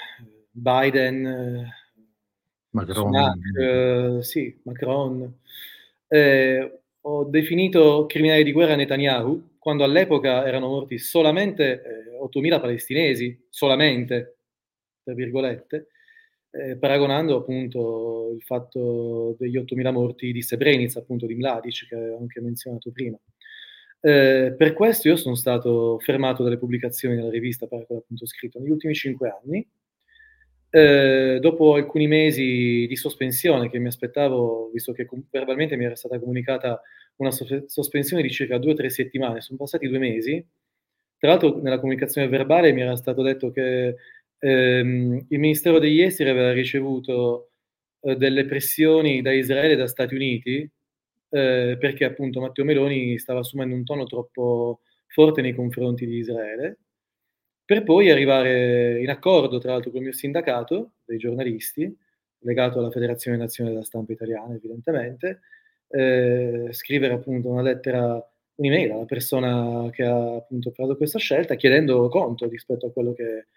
Biden, Macron. Sunak, eh, sì, Macron. Eh, ho definito criminali di guerra Netanyahu quando all'epoca erano morti solamente eh, 8.000 palestinesi, solamente, tra virgolette, eh, paragonando appunto il fatto degli 8.000 morti di Srebrenica, appunto di Mladic, che avevo anche menzionato prima. Eh, per questo io sono stato fermato dalle pubblicazioni della rivista cui appunto scritto negli ultimi cinque anni, eh, dopo alcuni mesi di sospensione che mi aspettavo, visto che verbalmente mi era stata comunicata una sospensione di circa due o tre settimane, sono passati due mesi. Tra l'altro nella comunicazione verbale mi era stato detto che ehm, il Ministero degli Esteri aveva ricevuto eh, delle pressioni da Israele e da Stati Uniti eh, perché appunto Matteo Meloni stava assumendo un tono troppo forte nei confronti di Israele per poi arrivare in accordo, tra l'altro, con il mio sindacato dei giornalisti, legato alla Federazione Nazionale della Stampa Italiana, evidentemente, eh, scrivere appunto una lettera, un'email alla persona che ha appunto preso questa scelta, chiedendo conto rispetto a quello che,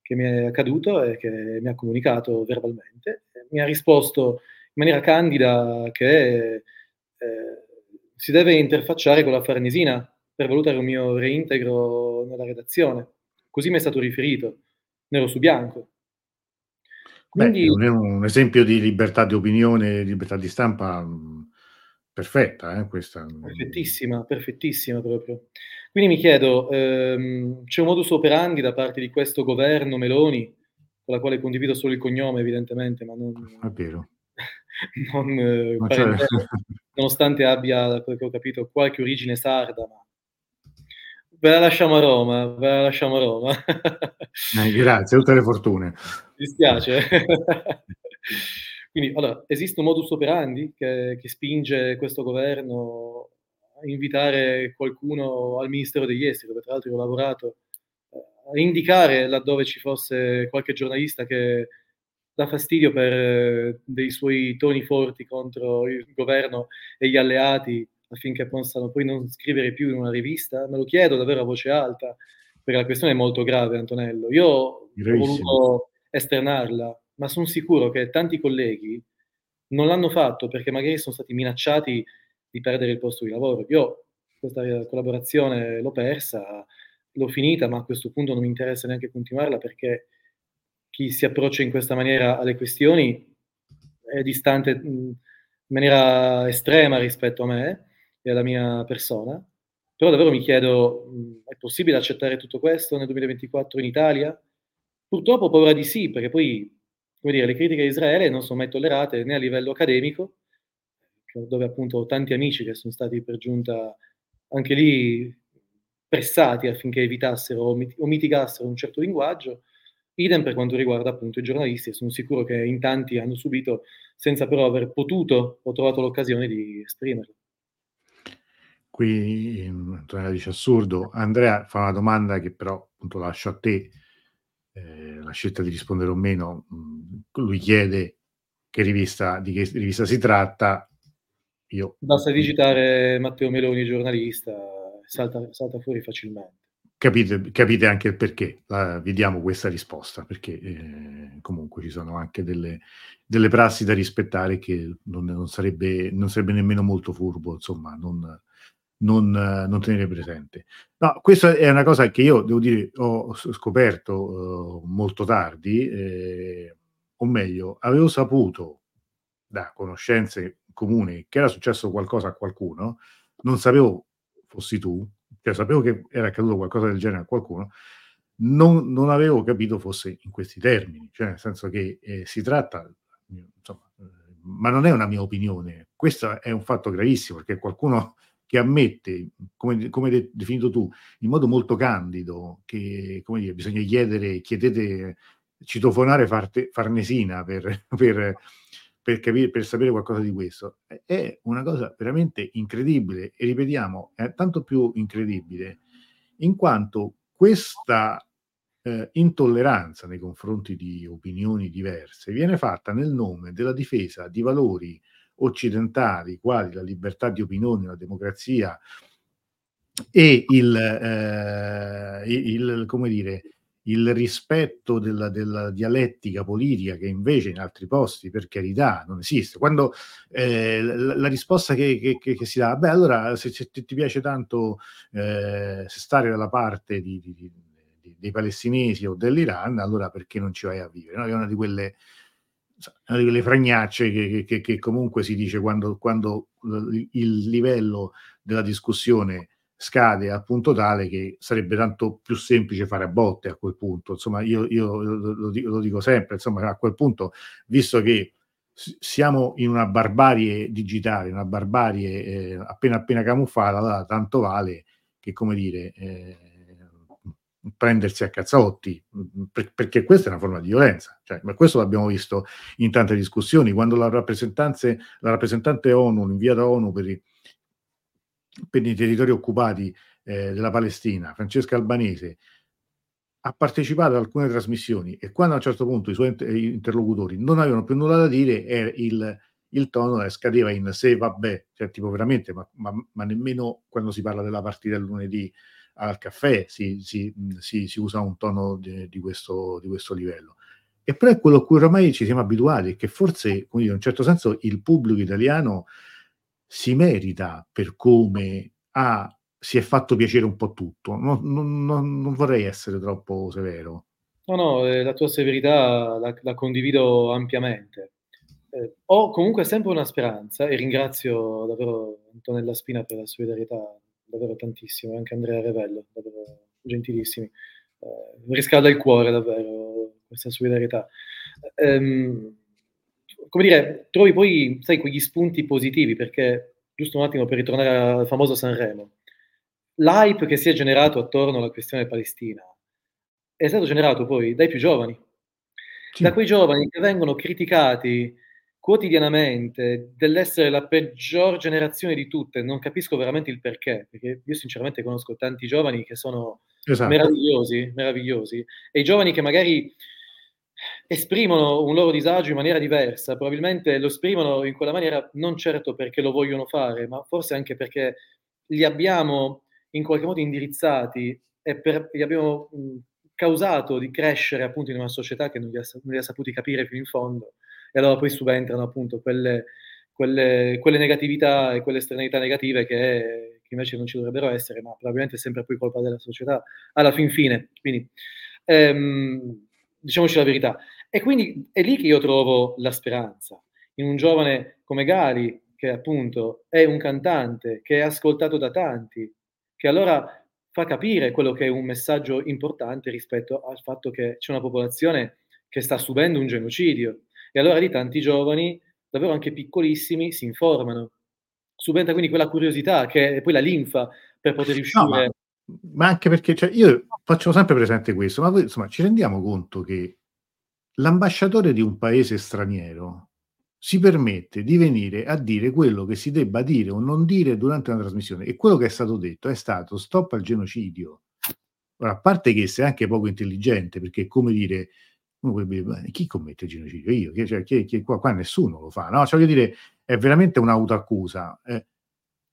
che mi è accaduto e che mi ha comunicato verbalmente. Mi ha risposto in maniera candida che eh, si deve interfacciare con la Farnesina per valutare un mio reintegro nella redazione. Così mi è stato riferito, nero su bianco. Quindi, Beh, è un esempio di libertà di opinione, libertà di stampa mh, perfetta, eh, questa. Perfettissima, perfettissima proprio. Quindi mi chiedo, ehm, c'è un modus operandi da parte di questo governo Meloni, con la quale condivido solo il cognome evidentemente, ma non... È vero. non, eh, nonostante abbia, da quello che ho capito, qualche origine sarda, ma ve la lasciamo a Roma, ve la lasciamo a Roma. eh, grazie, tutte le fortune. Mi dispiace. Quindi, allora, esiste un modus operandi che, che spinge questo governo a invitare qualcuno al Ministero degli Esteri, dove tra l'altro ho lavorato, eh, a indicare laddove ci fosse qualche giornalista che dà fastidio per eh, dei suoi toni forti contro il governo e gli alleati affinché possano poi non scrivere più in una rivista? Me lo chiedo davvero a voce alta, perché la questione è molto grave, Antonello. Io ho voluto esternarla, ma sono sicuro che tanti colleghi non l'hanno fatto perché magari sono stati minacciati di perdere il posto di lavoro. Io questa collaborazione l'ho persa, l'ho finita, ma a questo punto non mi interessa neanche continuarla perché chi si approccia in questa maniera alle questioni è distante in maniera estrema rispetto a me e alla mia persona. Però davvero mi chiedo, è possibile accettare tutto questo nel 2024 in Italia? Purtroppo ho paura di sì, perché poi, come dire, le critiche a Israele non sono mai tollerate né a livello accademico, dove appunto ho tanti amici che sono stati per giunta anche lì pressati affinché evitassero o mitigassero un certo linguaggio, idem per quanto riguarda appunto i giornalisti sono sicuro che in tanti hanno subito senza però aver potuto o trovato l'occasione di esprimerlo. Qui Antonella dice assurdo. Andrea fa una domanda che però appunto lascio a te eh, la scelta di rispondere o meno. Mh, lui chiede che rivista, di che rivista si tratta. Io, Basta digitare Matteo Meloni, giornalista, salta, salta fuori facilmente. Capite, capite, anche il perché la, vi diamo questa risposta, perché eh, comunque ci sono anche delle, delle, prassi da rispettare che non, non, sarebbe, non sarebbe nemmeno molto furbo, insomma, non, non, non, tenere presente. No, questa è una cosa che io devo dire ho scoperto uh, molto tardi, eh, o meglio, avevo saputo da conoscenze comuni che era successo qualcosa a qualcuno, non sapevo fossi tu, cioè sapevo che era accaduto qualcosa del genere a qualcuno, non, non avevo capito fosse in questi termini, cioè nel senso che eh, si tratta, insomma, eh, ma non è una mia opinione, questo è un fatto gravissimo perché qualcuno che ammette, come, come de- definito tu, in modo molto candido, che come dire, bisogna chiedere, chiedete, citofonare farte, Farnesina per, per, per, capire, per sapere qualcosa di questo. È una cosa veramente incredibile e ripetiamo, è tanto più incredibile in quanto questa eh, intolleranza nei confronti di opinioni diverse viene fatta nel nome della difesa di valori occidentali, quali la libertà di opinione, la democrazia e il, eh, il, come dire, il rispetto della, della, dialettica politica che invece in altri posti, per carità, non esiste. Quando eh, la, la, risposta che, che, che, che, si dà, beh, allora se, se ti piace tanto eh, stare dalla parte di, di, di, dei palestinesi o dell'Iran, allora perché non ci vai a vivere? No? È una di quelle una di quelle fragnacce che, che, che comunque si dice quando, quando, il livello della discussione scade a punto tale che sarebbe tanto più semplice fare a botte a quel punto. Insomma, io, io lo, dico, lo, dico, sempre, insomma, a quel punto, visto che siamo in una barbarie digitale, una barbarie eh, appena appena camuffata, allora tanto vale che, come dire, eh, prendersi a cazzotti, per, perché questa è una forma di violenza. Cioè, ma questo l'abbiamo visto in tante discussioni. Quando la, la rappresentante ONU, l'inviata ONU per i, per i territori occupati eh, della Palestina, Francesca Albanese, ha partecipato ad alcune trasmissioni e quando a un certo punto i suoi interlocutori non avevano più nulla da dire, eh, il, il tono scadeva in se vabbè, cioè tipo veramente, ma, ma, ma nemmeno quando si parla della partita lunedì al caffè si, si, si, si usa un tono di, di, questo, di, questo, livello. E però è quello a cui ormai ci siamo abituati che forse, dire, in un certo senso, il pubblico italiano si merita per come ha si è fatto piacere un po' tutto. Non, non, non vorrei essere troppo severo. No, no, eh, la tua severità la, la condivido ampiamente. Eh, ho comunque sempre una speranza e ringrazio davvero Antonella Spina per la solidarietà, davvero tantissimo, anche Andrea Revello, davvero gentilissimi. Eh, riscalda il cuore davvero questa solidarietà. Ehm, come dire, trovi poi, sai, quegli spunti positivi, perché, giusto un attimo per ritornare al famoso Sanremo, l'hype che si è generato attorno alla questione palestina è stato generato poi dai più giovani, sì. da quei giovani che vengono criticati quotidianamente dell'essere la peggior generazione di tutte, non capisco veramente il perché, perché io sinceramente conosco tanti giovani che sono esatto. meravigliosi, meravigliosi, e i giovani che magari esprimono un loro disagio in maniera diversa, probabilmente lo esprimono in quella maniera non certo perché lo vogliono fare, ma forse anche perché li abbiamo in qualche modo indirizzati e per, gli abbiamo mh, causato di crescere appunto in una società che non li, ha, non li ha saputi capire fino in fondo e allora poi subentrano appunto quelle, quelle, quelle negatività e quelle esternalità negative che, che, invece non ci dovrebbero essere, ma probabilmente è sempre poi colpa della società alla fin fine. Quindi ehm, diciamoci la verità. E quindi è lì che io trovo la speranza, in un giovane come Gali, che appunto è un cantante, che è ascoltato da tanti, che allora fa capire quello che è un messaggio importante rispetto al fatto che c'è una popolazione che sta subendo un genocidio. E allora lì tanti giovani, davvero anche piccolissimi, si informano. Subentra quindi quella curiosità che è poi la linfa per poter riuscire... No, ma, ma, anche perché cioè, io faccio sempre presente questo, ma voi, insomma, ci rendiamo conto che l'ambasciatore di un paese straniero si permette di venire a dire quello che si debba dire o non dire durante una trasmissione e quello che è stato detto è stato stop al genocidio. Ora, a parte che sei anche poco intelligente, perché come dire, chi commette il genocidio? Io, cioè, chi, chi, qua, qua, nessuno lo fa, no? Cioè, voglio dire, è veramente un'autoaccusa. Eh,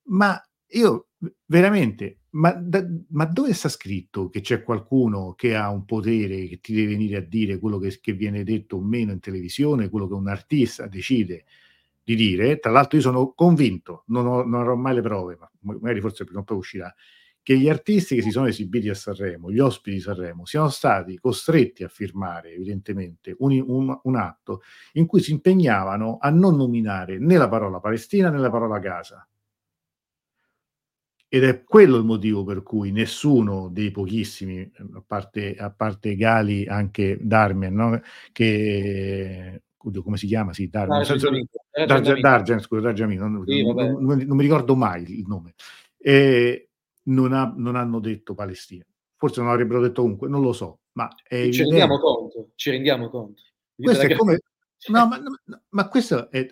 ma io veramente, ma, da, ma, dove sta scritto che c'è qualcuno che ha un potere che ti deve venire a dire quello che, che viene detto o meno in televisione, quello che un artista decide di dire? Tra l'altro io sono convinto, non, ho, non avrò mai le prove, ma magari forse prima o poi uscirà, che gli artisti che si sono esibiti a Sanremo, gli ospiti di Sanremo, siano stati costretti a firmare evidentemente un, un, un, atto in cui si impegnavano a non nominare né la parola Palestina né la parola Gaza. Ed è quello il motivo per cui nessuno dei pochissimi, a parte, a parte Gali, anche Darmian, no? che oddio, come si chiama? Sì, Darmian, Dargen, scusa, Dargen, non, sì, non, non, non, mi ricordo mai il nome. E, non, ha, non hanno detto Palestina. Forse non avrebbero detto comunque, non lo so, ma è ci rendiamo conto, ci rendiamo conto. Questo è come, No, ma, ma, questo è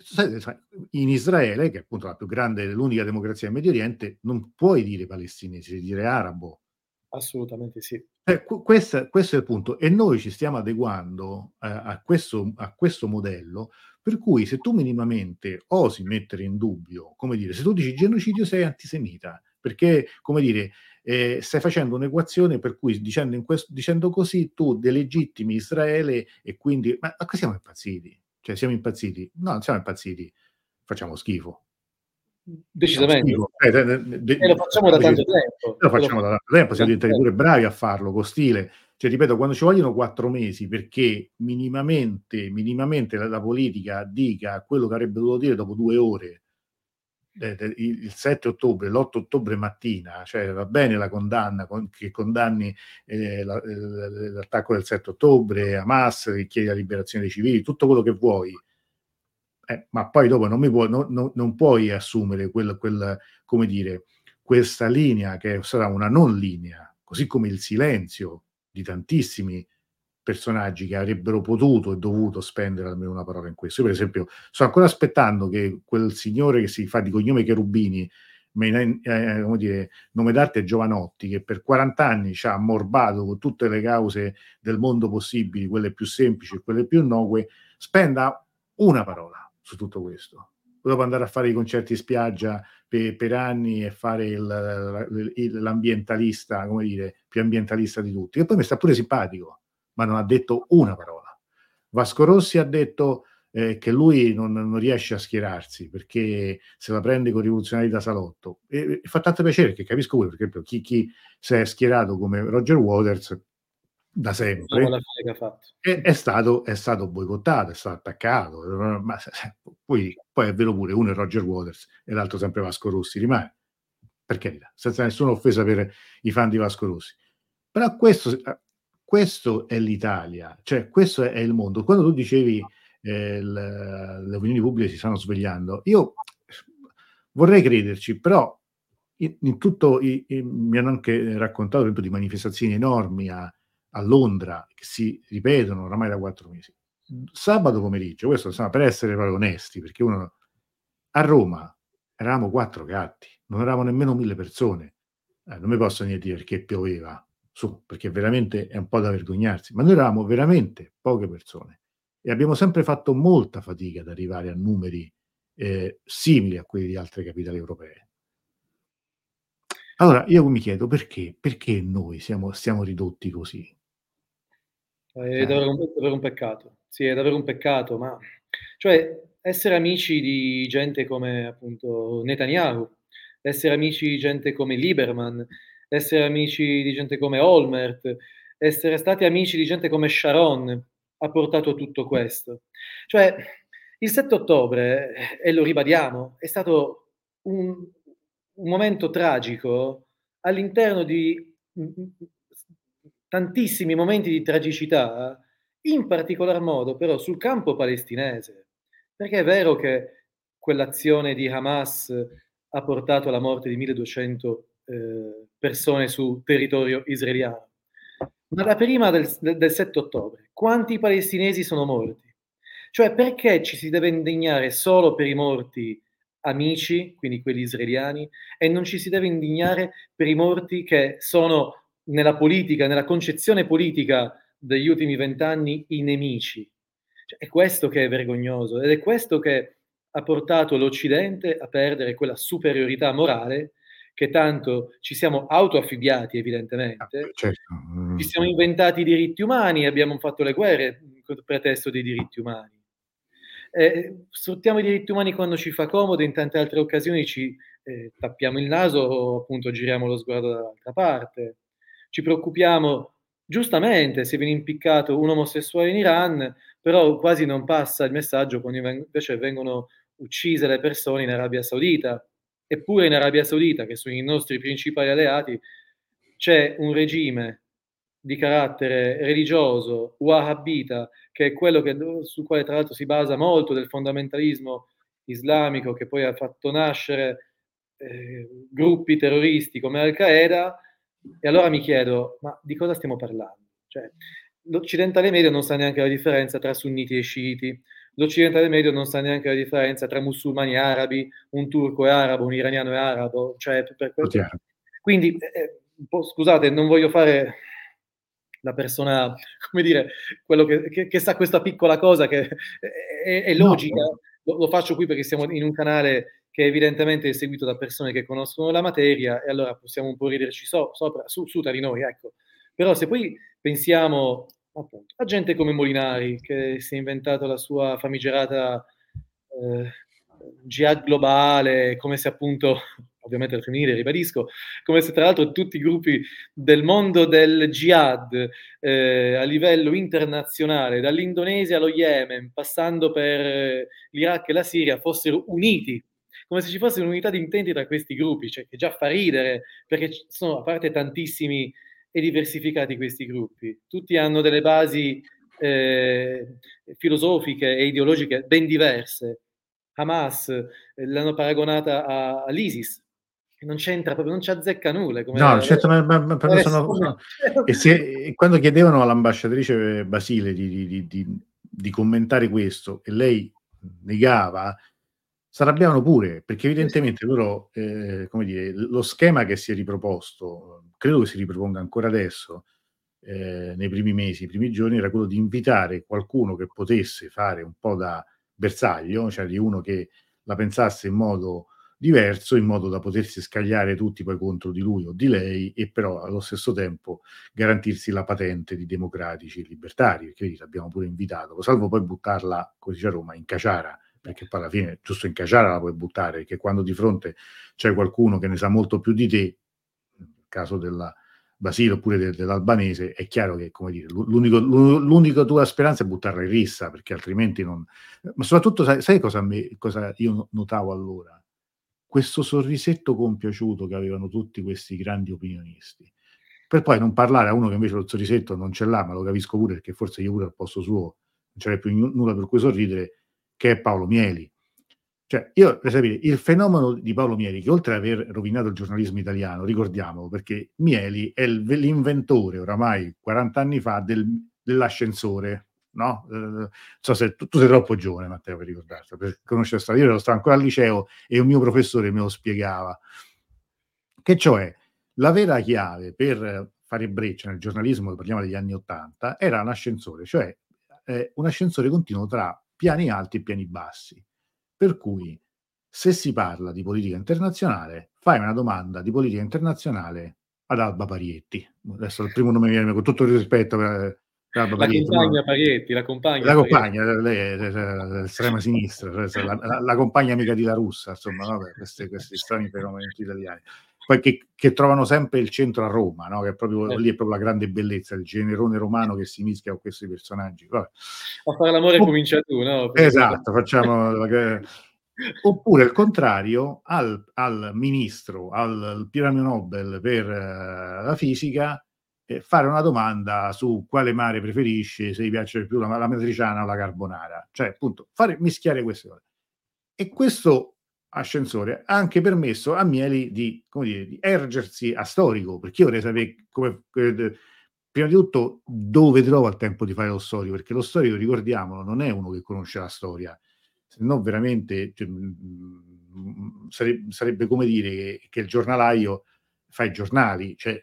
in Israele, che è appunto la più grande, l'unica democrazia del Medio Oriente, non puoi dire palestinese, devi dire arabo. Assolutamente sì. Eh, questo, questo, è il punto. E noi ci stiamo adeguando eh, a, questo, a questo modello, per cui se tu minimamente osi mettere in dubbio, come dire, se tu dici genocidio sei antisemita, perché, come dire, eh, stai facendo un'equazione per cui dicendo, questo, dicendo, così tu delegittimi Israele e quindi... Ma, ma siamo impazziti? Cioè siamo impazziti? No, non siamo impazziti, facciamo schifo. Decisamente. Eh, de, e lo facciamo da tanto tempo. Lo facciamo da tanto tempo, siamo diventati pure bravi a farlo con stile. Cioè, ripeto, quando ci vogliono quattro mesi perché minimamente, minimamente la, la politica dica quello che avrebbe dovuto dire dopo due ore il 7 ottobre, l'8 ottobre mattina, cioè va bene la condanna con, che condanni eh, la, l'attacco del 7 ottobre, Hamas, che chiede la liberazione dei civili, tutto quello che vuoi, eh, ma poi dopo non, può, no, no, non puoi assumere quel, quel, dire, questa linea che sarà una non linea, così come il silenzio di tantissimi personaggi che avrebbero potuto e dovuto spendere almeno una parola in questo. Io, per esempio, sto ancora aspettando che quel signore che si fa di cognome Cherubini, eh, eh, come dire, nome d'arte Giovanotti, che per 40 anni ci ha ammorbato con tutte le cause del mondo possibili, quelle più semplici e quelle più innocue, spenda una parola su tutto questo. Dopo andare a fare i concerti in spiaggia per, per anni e fare il, il, l'ambientalista, come dire, più ambientalista di tutti. E poi mi sta pure simpatico ma non ha detto una parola. Vasco Rossi ha detto eh, che lui non, non, riesce a schierarsi perché se la prende con i rivoluzionari da salotto. E, e fa tanto piacere perché capisco voi, per esempio, chi, chi si è schierato come Roger Waters da sempre è, è, stato, è stato boicottato, è stato attaccato, ma poi, poi è vero pure, uno è Roger Waters e l'altro sempre Vasco Rossi, rimane, per carità, senza nessuna offesa per i fan di Vasco Rossi. Però questo, questo è l'Italia, cioè questo è il mondo. Quando tu dicevi eh, le opinioni pubbliche si stanno svegliando. Io vorrei crederci, però in, in tutto i, in, mi hanno anche raccontato di manifestazioni enormi a, a, Londra che si ripetono oramai da quattro mesi. Sabato pomeriggio, questo insomma, per essere proprio onesti, perché uno a Roma eravamo quattro gatti, non eravamo nemmeno mille persone. Eh, non mi posso niente dire perché pioveva, su, perché veramente è un po' da vergognarsi, ma noi eravamo veramente poche persone e abbiamo sempre fatto molta fatica ad arrivare a numeri eh, simili a quelli di altre capitali europee. Allora io mi chiedo perché, perché noi siamo, siamo ridotti così? È cioè davvero un, davvero un, peccato, sì, è davvero un peccato, ma cioè essere amici di gente come appunto Netanyahu, essere amici di gente come Lieberman, essere amici di gente come Olmert, essere stati amici di gente come Sharon, ha portato tutto questo. Cioè, il 7 ottobre, e lo ribadiamo, è stato un, un momento tragico all'interno di tantissimi momenti di tragicità, in particolar modo però sul campo palestinese, perché è vero che quell'azione di Hamas ha portato alla morte di 1200 eh, persone su territorio israeliano, ma da prima del, del 7 ottobre, quanti palestinesi sono morti? Cioè, perché ci si deve indignare solo per i morti amici, quindi quelli israeliani, e non ci si deve indignare per i morti che sono nella politica, nella concezione politica degli ultimi vent'anni, i nemici? Cioè, è questo che è vergognoso ed è questo che ha portato l'Occidente a perdere quella superiorità morale che tanto ci siamo autoaffibbiati evidentemente, ah, certo. Mm. ci siamo inventati i diritti umani, abbiamo fatto le guerre con il pretesto dei diritti umani. Eh, sfruttiamo i diritti umani quando ci fa comodo, in tante altre occasioni ci eh, tappiamo il naso o appunto giriamo lo sguardo dall'altra parte. Ci preoccupiamo giustamente se viene impiccato un omosessuale in Iran, però quasi non passa il messaggio quando invece vengono uccise le persone in Arabia Saudita Eppure in Arabia Saudita, che sono i nostri principali alleati, c'è un regime di carattere religioso, wahhabita, che è quello che, sul quale tra l'altro si basa molto del fondamentalismo islamico che poi ha fatto nascere eh, gruppi terroristi come Al-Qaeda. E allora mi chiedo, ma di cosa stiamo parlando? Cioè, l'occidentale medio non sa neanche la differenza tra sunniti e sciiti, l'occidentale medio non sa neanche la differenza tra musulmani e arabi, un turco è arabo, un iraniano è arabo, cioè per questo... Quindi, eh, eh scusate, non voglio fare la persona, come dire, quello che, che, che sa questa piccola cosa che è, è logica, no. lo, lo, faccio qui perché siamo in un canale che evidentemente è seguito da persone che conoscono la materia e allora possiamo un po' riderci so, sopra, su, su tra di noi, ecco. Però se poi pensiamo appunto, a gente come Molinari che si è inventato la sua famigerata eh, globale, come se appunto, ovviamente al femminile ribadisco, come se tra l'altro tutti i gruppi del mondo del jihad eh, a livello internazionale, dall'Indonesia allo Yemen, passando per l'Iraq e la Siria, fossero uniti come se ci fosse un'unità di intenti tra questi gruppi, cioè che già fa ridere, perché sono a parte tantissimi e diversificati questi gruppi. Tutti hanno delle basi eh, filosofiche e ideologiche ben diverse. Hamas eh, l'hanno paragonata a, all'ISIS, non c'entra proprio, non ci azzecca nulla. Come no, certo, ma, ma, per sono, sono, e, se, e, quando chiedevano all'ambasciatrice Basile di, di, di, di, commentare questo e lei negava, si arrabbiavano pure, perché evidentemente loro, eh, come dire, lo schema che si è riproposto, credo che si riproponga ancora adesso, eh, nei primi mesi, i primi giorni, era quello di invitare qualcuno che potesse fare un po' da bersaglio, cioè di uno che la pensasse in modo diverso in modo da potersi scagliare tutti poi contro di lui o di lei e però allo stesso tempo garantirsi la patente di democratici e libertari, perché l'abbiamo pure invitato, salvo poi buttarla, come dice a Roma, in caciara, perché poi alla fine giusto in caciara la puoi buttare, perché quando di fronte c'è qualcuno che ne sa molto più di te, caso della Basile oppure de, dell'albanese, è chiaro che, come dire, l'unico, l'unica tua speranza è buttarla in rissa, perché altrimenti non... Ma soprattutto, sai, sai cosa, me, cosa io notavo allora? questo sorrisetto compiaciuto che avevano tutti questi grandi opinionisti. Per poi non parlare a uno che invece lo sorrisetto non ce l'ha, ma lo capisco pure perché forse io pure al posto suo non c'era più nulla per cui sorridere, che è Paolo Mieli. Cioè, io per sapere, il fenomeno di Paolo Mieli, che oltre ad aver rovinato il giornalismo italiano, ricordiamolo, perché Mieli è l'inventore oramai 40 anni fa del, dell'ascensore, no? Eh, so se tu, tu, sei troppo giovane, Matteo, per ricordarti, per conoscere storia. Io ero stato ancora al liceo e un mio professore me lo spiegava. Che cioè, la vera chiave per fare breccia nel giornalismo, parliamo degli anni Ottanta, era un ascensore, cioè eh, un ascensore continuo tra piani alti e piani bassi. Per cui, se si parla di politica internazionale, fai una domanda di politica internazionale ad Alba Parietti. Adesso il primo nome mi viene con tutto il rispetto per, la compagna Parietti, la compagna. La compagna, lei è l'estrema sinistra, la, la, la, compagna amica di La Russa, insomma, vabbè, questi, questi strani fenomeni italiani. Poi che, che, trovano sempre il centro a Roma, no? che è proprio eh. lì è proprio la grande bellezza, il generone romano che si mischia con questi personaggi. Vabbè. A fare l'amore oh, comincia tu, no? Perché esatto, facciamo... Oppure il contrario, al, al ministro, al, al premio Nobel per uh, la fisica, eh, fare una domanda su quale mare preferisce, se gli piace di più la, la matriciana o la carbonara, cioè appunto fare mischiare queste cose. E questo ascensore ha anche permesso a Mieli di, dire, di ergersi a storico, perché io vorrei sapere come, eh, prima di tutto dove trova il tempo di fare lo storico, perché lo storico, ricordiamolo, non è uno che conosce la storia, se no veramente cioè, sarebbe, sarebbe, come dire che, che, il giornalaio fa i giornali, cioè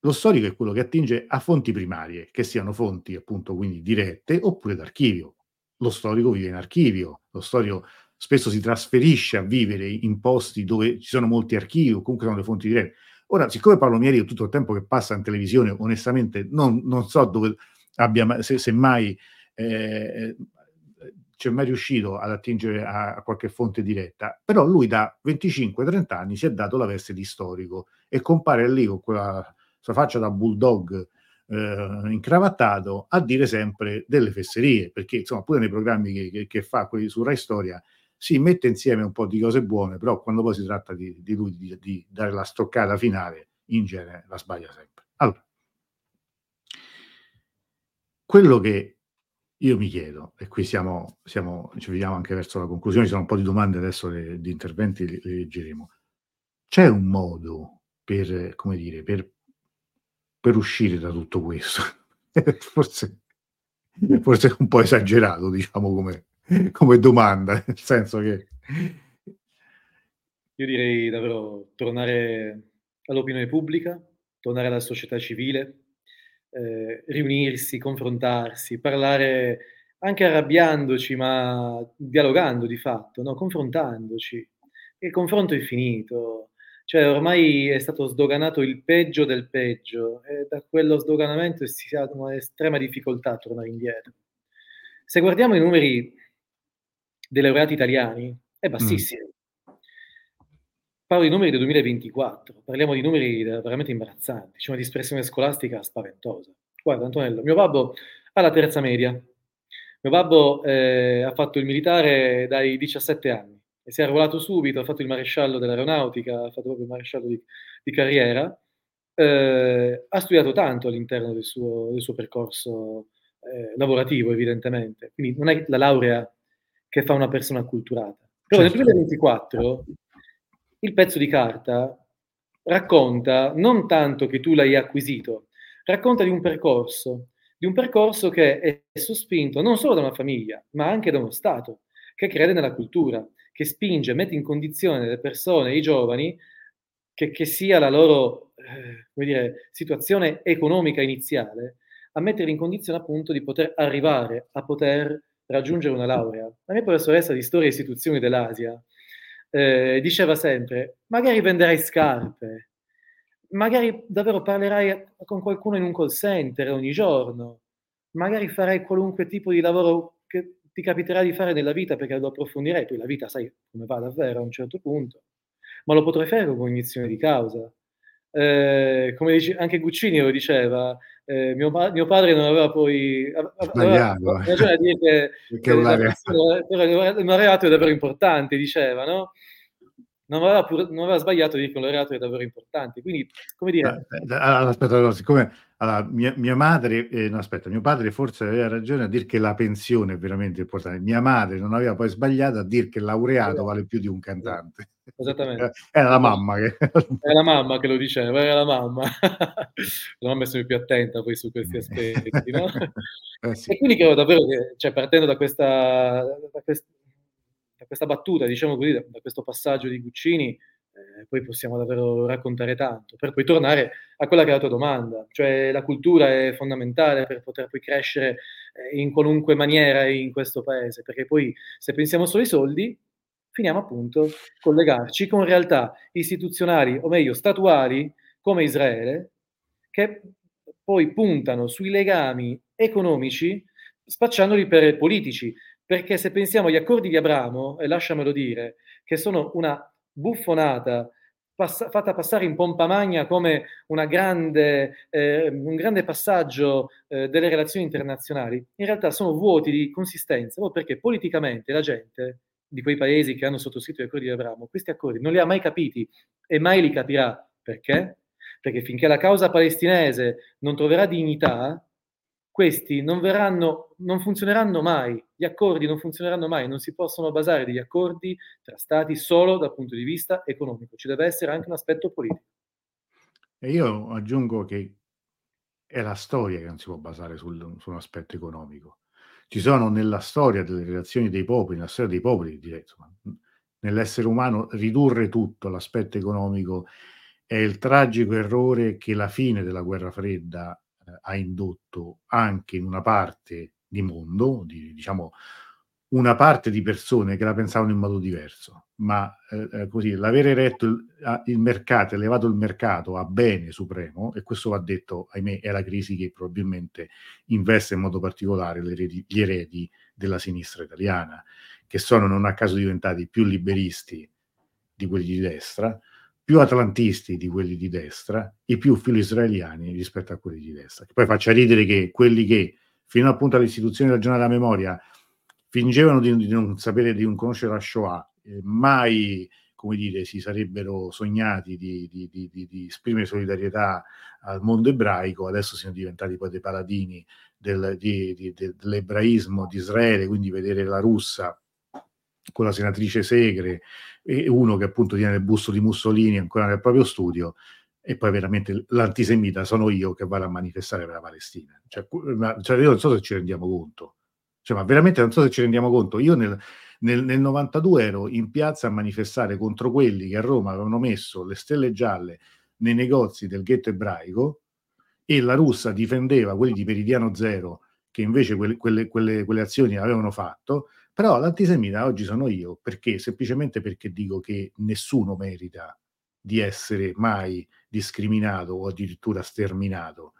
lo storico è quello che attinge a fonti primarie, che siano fonti appunto quindi dirette oppure d'archivio. Lo storico vive in archivio, lo storico spesso si trasferisce a vivere in posti dove ci sono molti archivi o comunque sono le fonti dirette. Ora, siccome Paolo Mieri tutto il tempo che passa in televisione, onestamente non, non so dove abbia, se, se mai eh, c'è mai riuscito ad attingere a, a, qualche fonte diretta, però lui da 25-30 anni si è dato la veste di storico e compare lì con quella sua faccia da bulldog eh, incravattato a dire sempre delle fesserie, perché insomma pure nei programmi che, che, che fa quelli su Rai Storia si mette insieme un po' di cose buone, però quando poi si tratta di, di lui di, di, dare la stoccata finale, in genere la sbaglia sempre. Allora, quello che io mi chiedo, e qui siamo, siamo, ci vediamo anche verso la conclusione, ci sono un po' di domande adesso di interventi, li, li leggeremo. C'è un modo per, come dire, per per uscire da tutto questo. forse, forse un po' esagerato, diciamo, come, come domanda, nel senso che... Io direi davvero tornare all'opinione pubblica, tornare alla società civile, eh, riunirsi, confrontarsi, parlare anche arrabbiandoci, ma dialogando di fatto, no? confrontandoci. Il confronto è finito, cioè ormai è stato sdoganato il peggio del peggio e da quello sdoganamento si ha un'estrema difficoltà a tornare indietro. Se guardiamo i numeri dei laureati italiani, è bassissimo. Mm. Parlo di numeri del 2024, parliamo di numeri veramente imbarazzanti, c'è una dispersione scolastica spaventosa. Guarda Antonello, mio babbo ha la terza media, mio babbo eh, ha fatto il militare dai 17 anni, e si è arruolato subito, ha fatto il maresciallo dell'aeronautica, ha fatto proprio il maresciallo di, di carriera, eh, ha studiato tanto all'interno del suo, del suo percorso eh, lavorativo, evidentemente. Quindi non è la laurea che fa una persona acculturata. Però certo. nel 2024 il pezzo di carta racconta non tanto che tu l'hai acquisito, racconta di un percorso, di un percorso che è sospinto non solo da una famiglia, ma anche da uno Stato che crede nella cultura, che spinge, mette in condizione le persone, i giovani, che, che sia la loro eh, dire, situazione economica iniziale, a mettere in condizione appunto di poter arrivare a poter raggiungere una laurea. La mia professoressa di storia e istituzioni dell'Asia eh, diceva sempre, magari venderai scarpe, magari davvero parlerai con qualcuno in un call center ogni giorno, magari farai qualunque tipo di lavoro che ti capiterà di fare nella vita perché lo approfondirai, poi la vita sai come va davvero a un certo punto, ma lo potrai fare con cognizione di causa. Eh, come dice, anche Guccini lo diceva, eh, mio, mio, padre non aveva poi sbagliato aveva ragione a dire che, che un reato è davvero importante, diceva, no? non aveva, pure, non aveva sbagliato di dire che un reato è davvero importante. Quindi, come dire... Eh, eh, aspetta, siccome allora, mia, mia, madre, eh, no, aspetta, mio padre forse aveva ragione a dire che la pensione è veramente importante. Mia madre non aveva poi sbagliato a dire che il laureato vale più di un cantante. Esattamente. Era la mamma che... Era la mamma che lo diceva, era la mamma. la mamma è sempre più attenta poi su questi aspetti, no? Eh, sì. E quindi credo davvero che, cioè, partendo da questa, da questa da questa battuta, diciamo così, da, da questo passaggio di Guccini, eh, poi possiamo davvero raccontare tanto, per poi tornare a quella che è la tua domanda, cioè la cultura è fondamentale per poter poi crescere eh, in qualunque maniera in questo paese, perché poi se pensiamo solo ai soldi, finiamo appunto a collegarci con realtà istituzionali, o meglio statuali, come Israele, che poi puntano sui legami economici spacciandoli per politici, perché se pensiamo agli accordi di Abramo, e lasciamelo dire, che sono una buffonata pass- fatta passare in pompa magna come grande, eh, un grande passaggio eh, delle relazioni internazionali, in realtà sono vuoti di consistenza, proprio perché politicamente la gente di quei paesi che hanno sottoscritto gli accordi di Abramo, questi accordi non li ha mai capiti e mai li capirà. Perché? Perché finché la causa palestinese non troverà dignità, questi non verranno, non funzioneranno mai, gli accordi non funzioneranno mai, non si possono basare degli accordi tra stati solo dal punto di vista economico, ci deve essere anche un aspetto politico. E io aggiungo che è la storia che non si può basare sul, su un aspetto economico. Ci sono nella storia delle relazioni dei popoli, nella storia dei popoli, direi, insomma, nell'essere umano, ridurre tutto all'aspetto economico è il tragico errore che la fine della guerra fredda ha indotto anche in una parte di mondo, di, diciamo una parte di persone che la pensavano in modo diverso, ma eh, eh così l'avere retto il, il, mercato, elevato il mercato a bene supremo, e questo va detto, ahimè, è la crisi che probabilmente investe in modo particolare eredi, gli eredi della sinistra italiana, che sono non a caso diventati più liberisti di quelli di destra, più atlantisti di quelli di destra e più filo-israeliani rispetto a quelli di destra. Che poi faccia ridere che quelli che fino appunto all'istituzione del giornale della memoria fingevano di, di, non sapere, di non conoscere la Shoah, eh, mai come dire, si sarebbero sognati di, di, di, di, esprimere solidarietà al mondo ebraico, adesso siano diventati poi dei paladini del, dell'ebraismo di Israele, quindi vedere la russa con la senatrice Segre e uno che appunto tiene il busto di Mussolini ancora nel proprio studio e poi veramente l'antisemita sono io che vado a manifestare per la Palestina. Cioè, ma, cioè io non so se ci rendiamo conto, cioè, ma veramente non so se ci rendiamo conto. Io nel, nel, nel 92 ero in piazza a manifestare contro quelli che a Roma avevano messo le stelle gialle nei negozi del ghetto ebraico e la russa difendeva quelli di Meridiano Zero che invece quelle, quelle, quelle, quelle azioni avevano fatto però l'antisemita oggi sono io, perché? Semplicemente perché dico che nessuno merita di essere mai discriminato o addirittura sterminato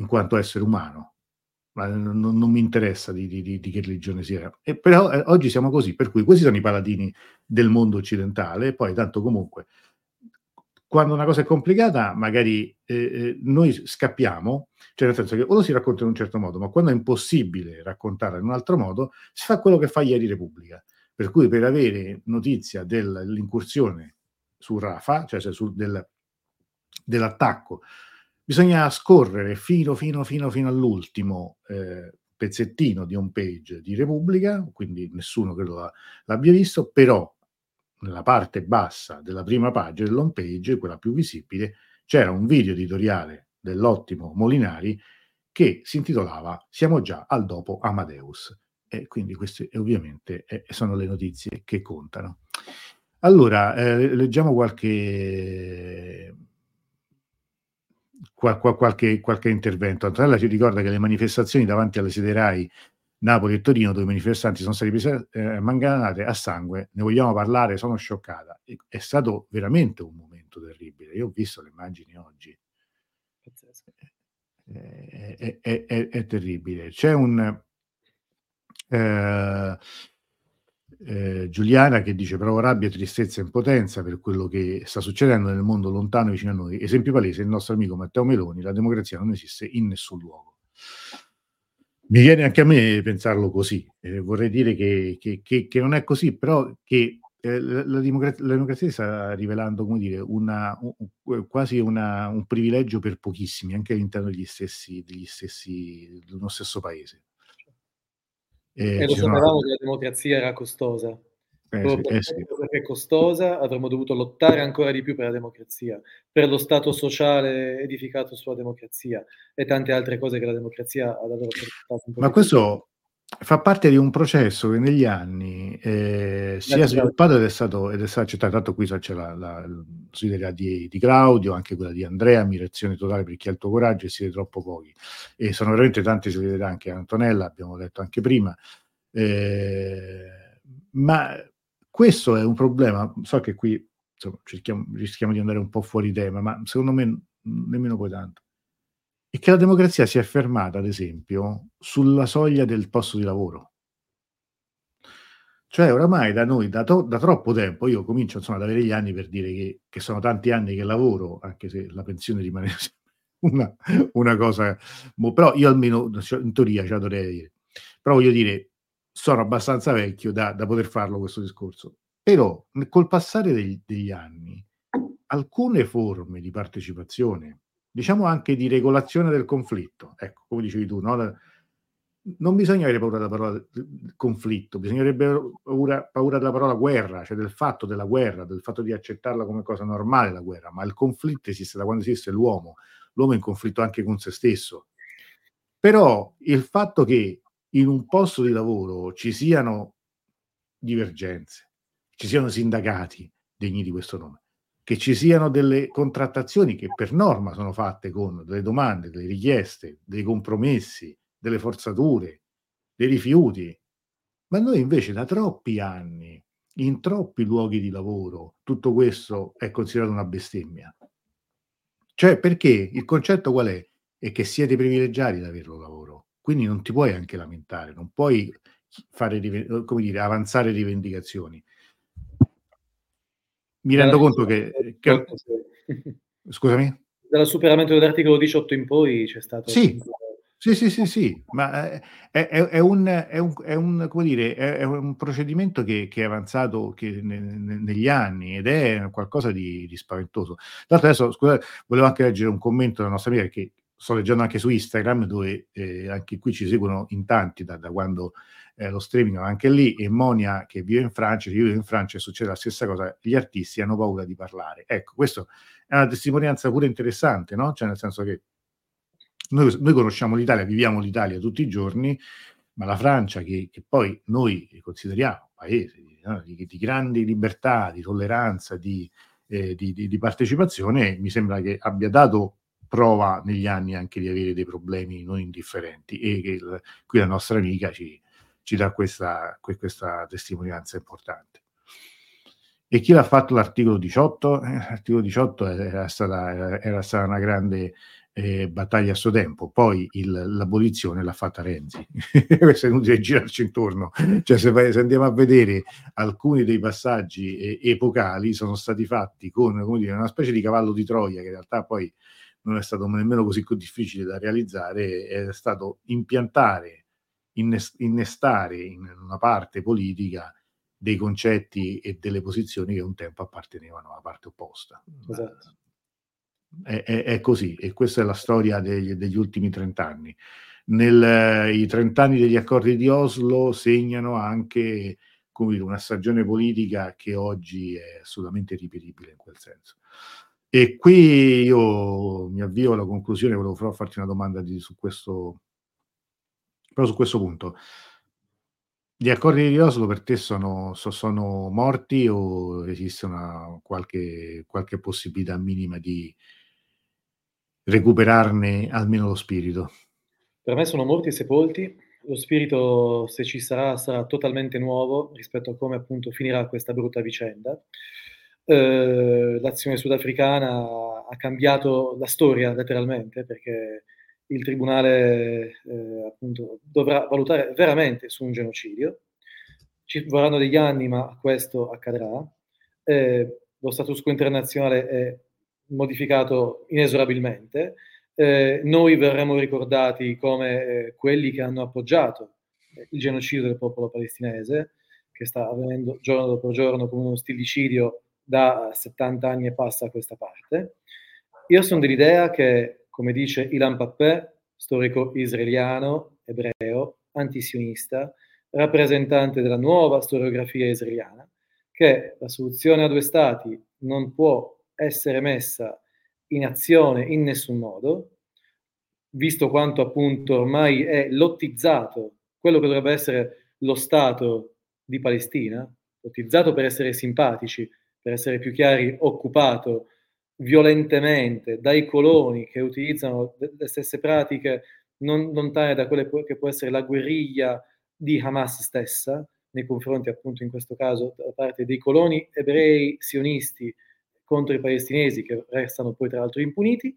in quanto essere umano. Ma non, non mi interessa di, di, di, che religione sia. E però eh, oggi siamo così, per cui questi sono i paladini del mondo occidentale, e poi tanto comunque quando una cosa è complicata, magari eh, eh, noi scappiamo, cioè nel senso che o lo si racconta in un certo modo, ma quando è impossibile raccontarla in un altro modo, si fa quello che fa ieri Repubblica. Per cui per avere notizia dell'incursione su Rafa, cioè su del, dell'attacco, bisogna scorrere fino, fino, fino, fino all'ultimo eh, pezzettino di home page di Repubblica, quindi nessuno credo l'abbia visto, però nella parte bassa della prima pagina dell'home page, quella più visibile, c'era un video editoriale dell'ottimo Molinari che si intitolava Siamo già al dopo Amadeus. E quindi queste ovviamente eh, sono le notizie che contano. Allora, eh, leggiamo qualche, qual, qual, qualche, qualche intervento. Antonella ci ricorda che le manifestazioni davanti alle sede RAI Napoli e Torino, dove i manifestanti sono stati presi eh, manganate a sangue. Ne vogliamo parlare? Sono scioccata. È stato veramente un momento terribile. Io ho visto le immagini oggi. È, è, è, è terribile. C'è un... Eh, eh, Giuliana che dice provo rabbia, tristezza e impotenza per quello che sta succedendo nel mondo lontano vicino a noi. Esempio palese, il nostro amico Matteo Meloni, la democrazia non esiste in nessun luogo. Mi viene anche a me pensarlo così, eh, vorrei dire che, che, che, che, non è così, però che eh, la, democrazia, la, democrazia, sta rivelando come dire, una, un, quasi una, un privilegio per pochissimi, anche all'interno degli stessi, degli stessi, dello stesso paese. Eh, e lo sapevamo sono... che la democrazia era costosa. Eh, sì, eh, sì. Perché è costosa, avremmo dovuto lottare ancora di più per la democrazia, per lo Stato sociale edificato sulla democrazia e tante altre cose che la democrazia ha davvero portato. Ma questo fa parte di un processo che negli anni eh, si è sviluppato ed è, stato, ed è stato accettato. Tanto qui c'è la, la, la di, di, Claudio, anche quella di Andrea, ammirazione totale per chi ha il tuo coraggio e siete troppo pochi. E sono veramente tante solidarietà anche Antonella, abbiamo detto anche prima. Eh, ma questo è un problema, so che qui insomma, rischiamo di andare un po' fuori tema, ma secondo me nemmeno poi tanto è che la democrazia si è fermata, ad esempio, sulla soglia del posto di lavoro. Cioè, oramai da noi, da, to- da troppo tempo, io comincio insomma, ad avere gli anni per dire che, che, sono tanti anni che lavoro, anche se la pensione rimane una, una cosa... Però io almeno, cioè, in teoria, ce la dovrei dire. Però voglio dire, sono abbastanza vecchio da, da poter farlo questo discorso. Però, col passare degli, degli anni, alcune forme di partecipazione diciamo anche di regolazione del conflitto. Ecco, come dicevi tu, no? non bisogna avere paura della parola conflitto, bisognerebbe paura, paura della parola guerra, cioè del fatto della guerra, del fatto di accettarla come cosa normale la guerra, ma il conflitto esiste da quando esiste l'uomo, l'uomo è in conflitto anche con se stesso. Però il fatto che in un posto di lavoro ci siano divergenze, ci siano sindacati degni di questo nome, che ci siano delle contrattazioni che per norma sono fatte con delle domande, delle richieste, dei compromessi, delle forzature, dei rifiuti. Ma noi invece da troppi anni, in troppi luoghi di lavoro, tutto questo è considerato una bestemmia. Cioè perché il concetto qual è? È che siete privilegiati ad averlo lavoro, quindi non ti puoi anche lamentare, non puoi fare, come dire, avanzare rivendicazioni mi rendo conto che, che... Scusami? Dal superamento dell'articolo 18 in poi c'è stato... Sì, sì, sì, sì, sì, ma è, è, è, un, è, un, è un, come dire, è, un procedimento che, che è avanzato che ne, ne, negli anni ed è qualcosa di, di spaventoso. L'altro adesso, scusate, volevo anche leggere un commento della nostra amica che sto leggendo anche su Instagram dove eh, anche qui ci seguono in tanti da, da quando eh, lo streaming anche lì e Monia che vive in Francia, io vivo in Francia e succede la stessa cosa, gli artisti hanno paura di parlare. Ecco, questo è una testimonianza pure interessante, no? Cioè nel senso che noi, noi conosciamo l'Italia, viviamo l'Italia tutti i giorni, ma la Francia che, che poi noi consideriamo un paese no? di, di, grandi libertà, di tolleranza, di, eh, di, di partecipazione, mi sembra che abbia dato prova negli anni anche di avere dei problemi non indifferenti e che qui la nostra amica ci, ci dà questa, questa testimonianza importante. E chi l'ha fatto l'articolo 18? Eh, l'articolo 18 era stata, era stata una grande eh, battaglia a suo tempo, poi il, l'abolizione l'ha fatta Renzi. Questo è inutile girarci intorno. Cioè, se, se, andiamo a vedere alcuni dei passaggi eh, epocali, sono stati fatti con dire, una specie di cavallo di Troia, che in realtà poi non è stato nemmeno così difficile da realizzare, è stato impiantare innestare in una parte politica dei concetti e delle posizioni che un tempo appartenevano alla parte opposta. Esatto. È, è, è, così e questa è la storia degli, degli ultimi trent'anni. I trent'anni degli accordi di Oslo segnano anche come dire, una stagione politica che oggi è assolutamente ripetibile in quel senso. E qui io mi avvio alla conclusione, volevo farti una domanda di, su questo però su questo punto, gli accordi di Oslo per te sono, sono morti o esiste una, qualche, qualche possibilità minima di recuperarne almeno lo spirito? Per me sono morti e sepolti. lo spirito, se ci sarà, sarà totalmente nuovo rispetto a come appunto finirà questa brutta vicenda. Eh, l'azione sudafricana ha cambiato la storia letteralmente perché il tribunale eh, appunto dovrà valutare veramente su un genocidio. Ci vorranno degli anni, ma questo accadrà. Eh, lo status quo internazionale è modificato inesorabilmente eh, noi verremo ricordati come eh, quelli che hanno appoggiato il genocidio del popolo palestinese, che sta avvenendo giorno dopo giorno come uno stillicidio da 70 anni e passa a questa parte. Io sono dell'idea che, come dice Ilan Pappé, storico israeliano, ebreo, antisionista, rappresentante della nuova storiografia israeliana, che la soluzione a due stati non può essere messa in azione in nessun modo, visto quanto appunto ormai è lottizzato quello che dovrebbe essere lo Stato di Palestina, lottizzato per essere simpatici, per essere più chiari, occupato violentemente dai coloni che utilizzano le stesse pratiche non lontane da quelle che può essere la guerriglia di Hamas stessa, nei confronti appunto in questo caso da parte dei coloni ebrei sionisti contro i palestinesi che restano poi tra l'altro impuniti,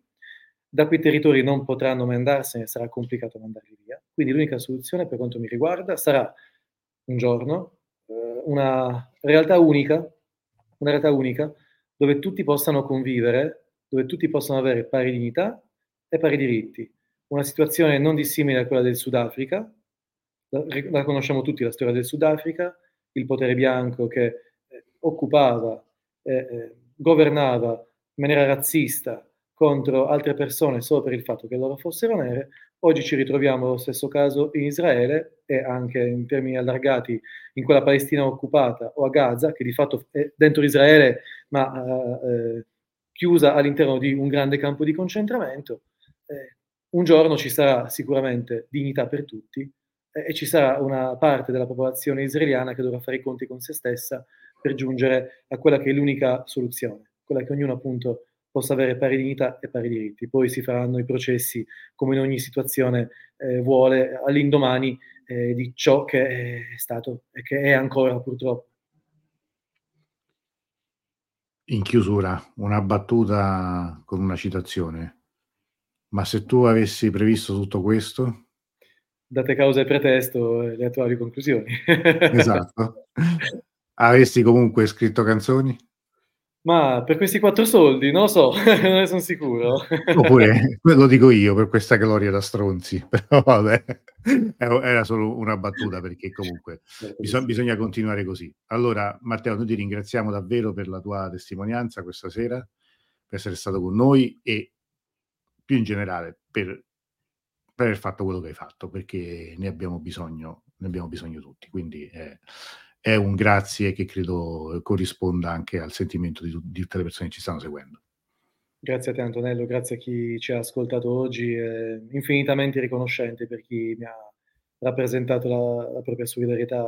da quei territori non potranno mai andarsene, sarà complicato mandarli via. Quindi l'unica soluzione per quanto mi riguarda sarà un giorno eh, una realtà unica, una realtà unica dove tutti possano convivere, dove tutti possano avere pari dignità e pari diritti. Una situazione non dissimile a quella del Sudafrica, la, la conosciamo tutti la storia del Sudafrica, il potere bianco che eh, occupava, eh, governava in maniera razzista contro altre persone solo per il fatto che loro fossero nere. Oggi ci ritroviamo lo stesso caso in Israele e anche in termini allargati in quella Palestina occupata o a Gaza, che di fatto è dentro Israele ma eh, chiusa all'interno di un grande campo di concentramento. Eh, un giorno ci sarà sicuramente dignità per tutti eh, e ci sarà una parte della popolazione israeliana che dovrà fare i conti con se stessa per giungere a quella che è l'unica soluzione, quella che ognuno appunto possa avere pari dignità e pari diritti. Poi si faranno i processi, come in ogni situazione eh, vuole, all'indomani eh, di ciò che è stato e che è ancora purtroppo. In chiusura, una battuta con una citazione. Ma se tu avessi previsto tutto questo? Date causa e pretesto le attuali conclusioni. esatto. Avessi comunque scritto canzoni? Ma per questi quattro soldi, non lo so, non ne sono sicuro. Oppure, lo dico io, per questa gloria da stronzi, però vabbè, era solo una battuta perché comunque bisogna, bisogna continuare così. Allora, Matteo, noi ti ringraziamo davvero per la tua testimonianza questa sera, per essere stato con noi e più in generale per, per aver fatto quello che hai fatto, perché ne abbiamo bisogno, ne abbiamo bisogno tutti. Quindi eh, è un grazie che credo corrisponda anche al sentimento di, di tutte le persone che ci stanno seguendo. Grazie a te Antonello, grazie a chi ci ha ascoltato oggi, eh, infinitamente riconoscente per chi mi ha rappresentato la, la, propria solidarietà.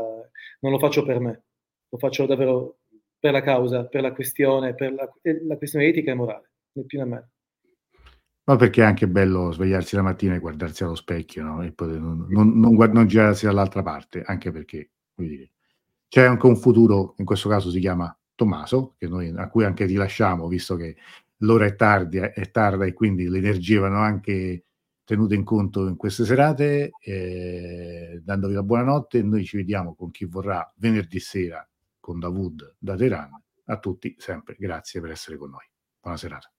Non lo faccio per me, lo faccio davvero per la causa, per la questione, per la, la questione etica e morale, né più né meno. Ma perché è anche bello svegliarsi la mattina e guardarsi allo specchio, no? E poi non, non, non, non girarsi dall'altra parte, anche perché, dire, c'è anche un futuro, in questo caso si chiama Tommaso, noi, a cui anche rilasciamo, visto che l'ora è, tardi, è tarda e quindi le energie vanno anche tenute in conto in queste serate, eh, dandovi la buonanotte. Noi ci vediamo con chi vorrà venerdì sera con Davud da Teheran. A tutti sempre grazie per essere con noi. Buona serata.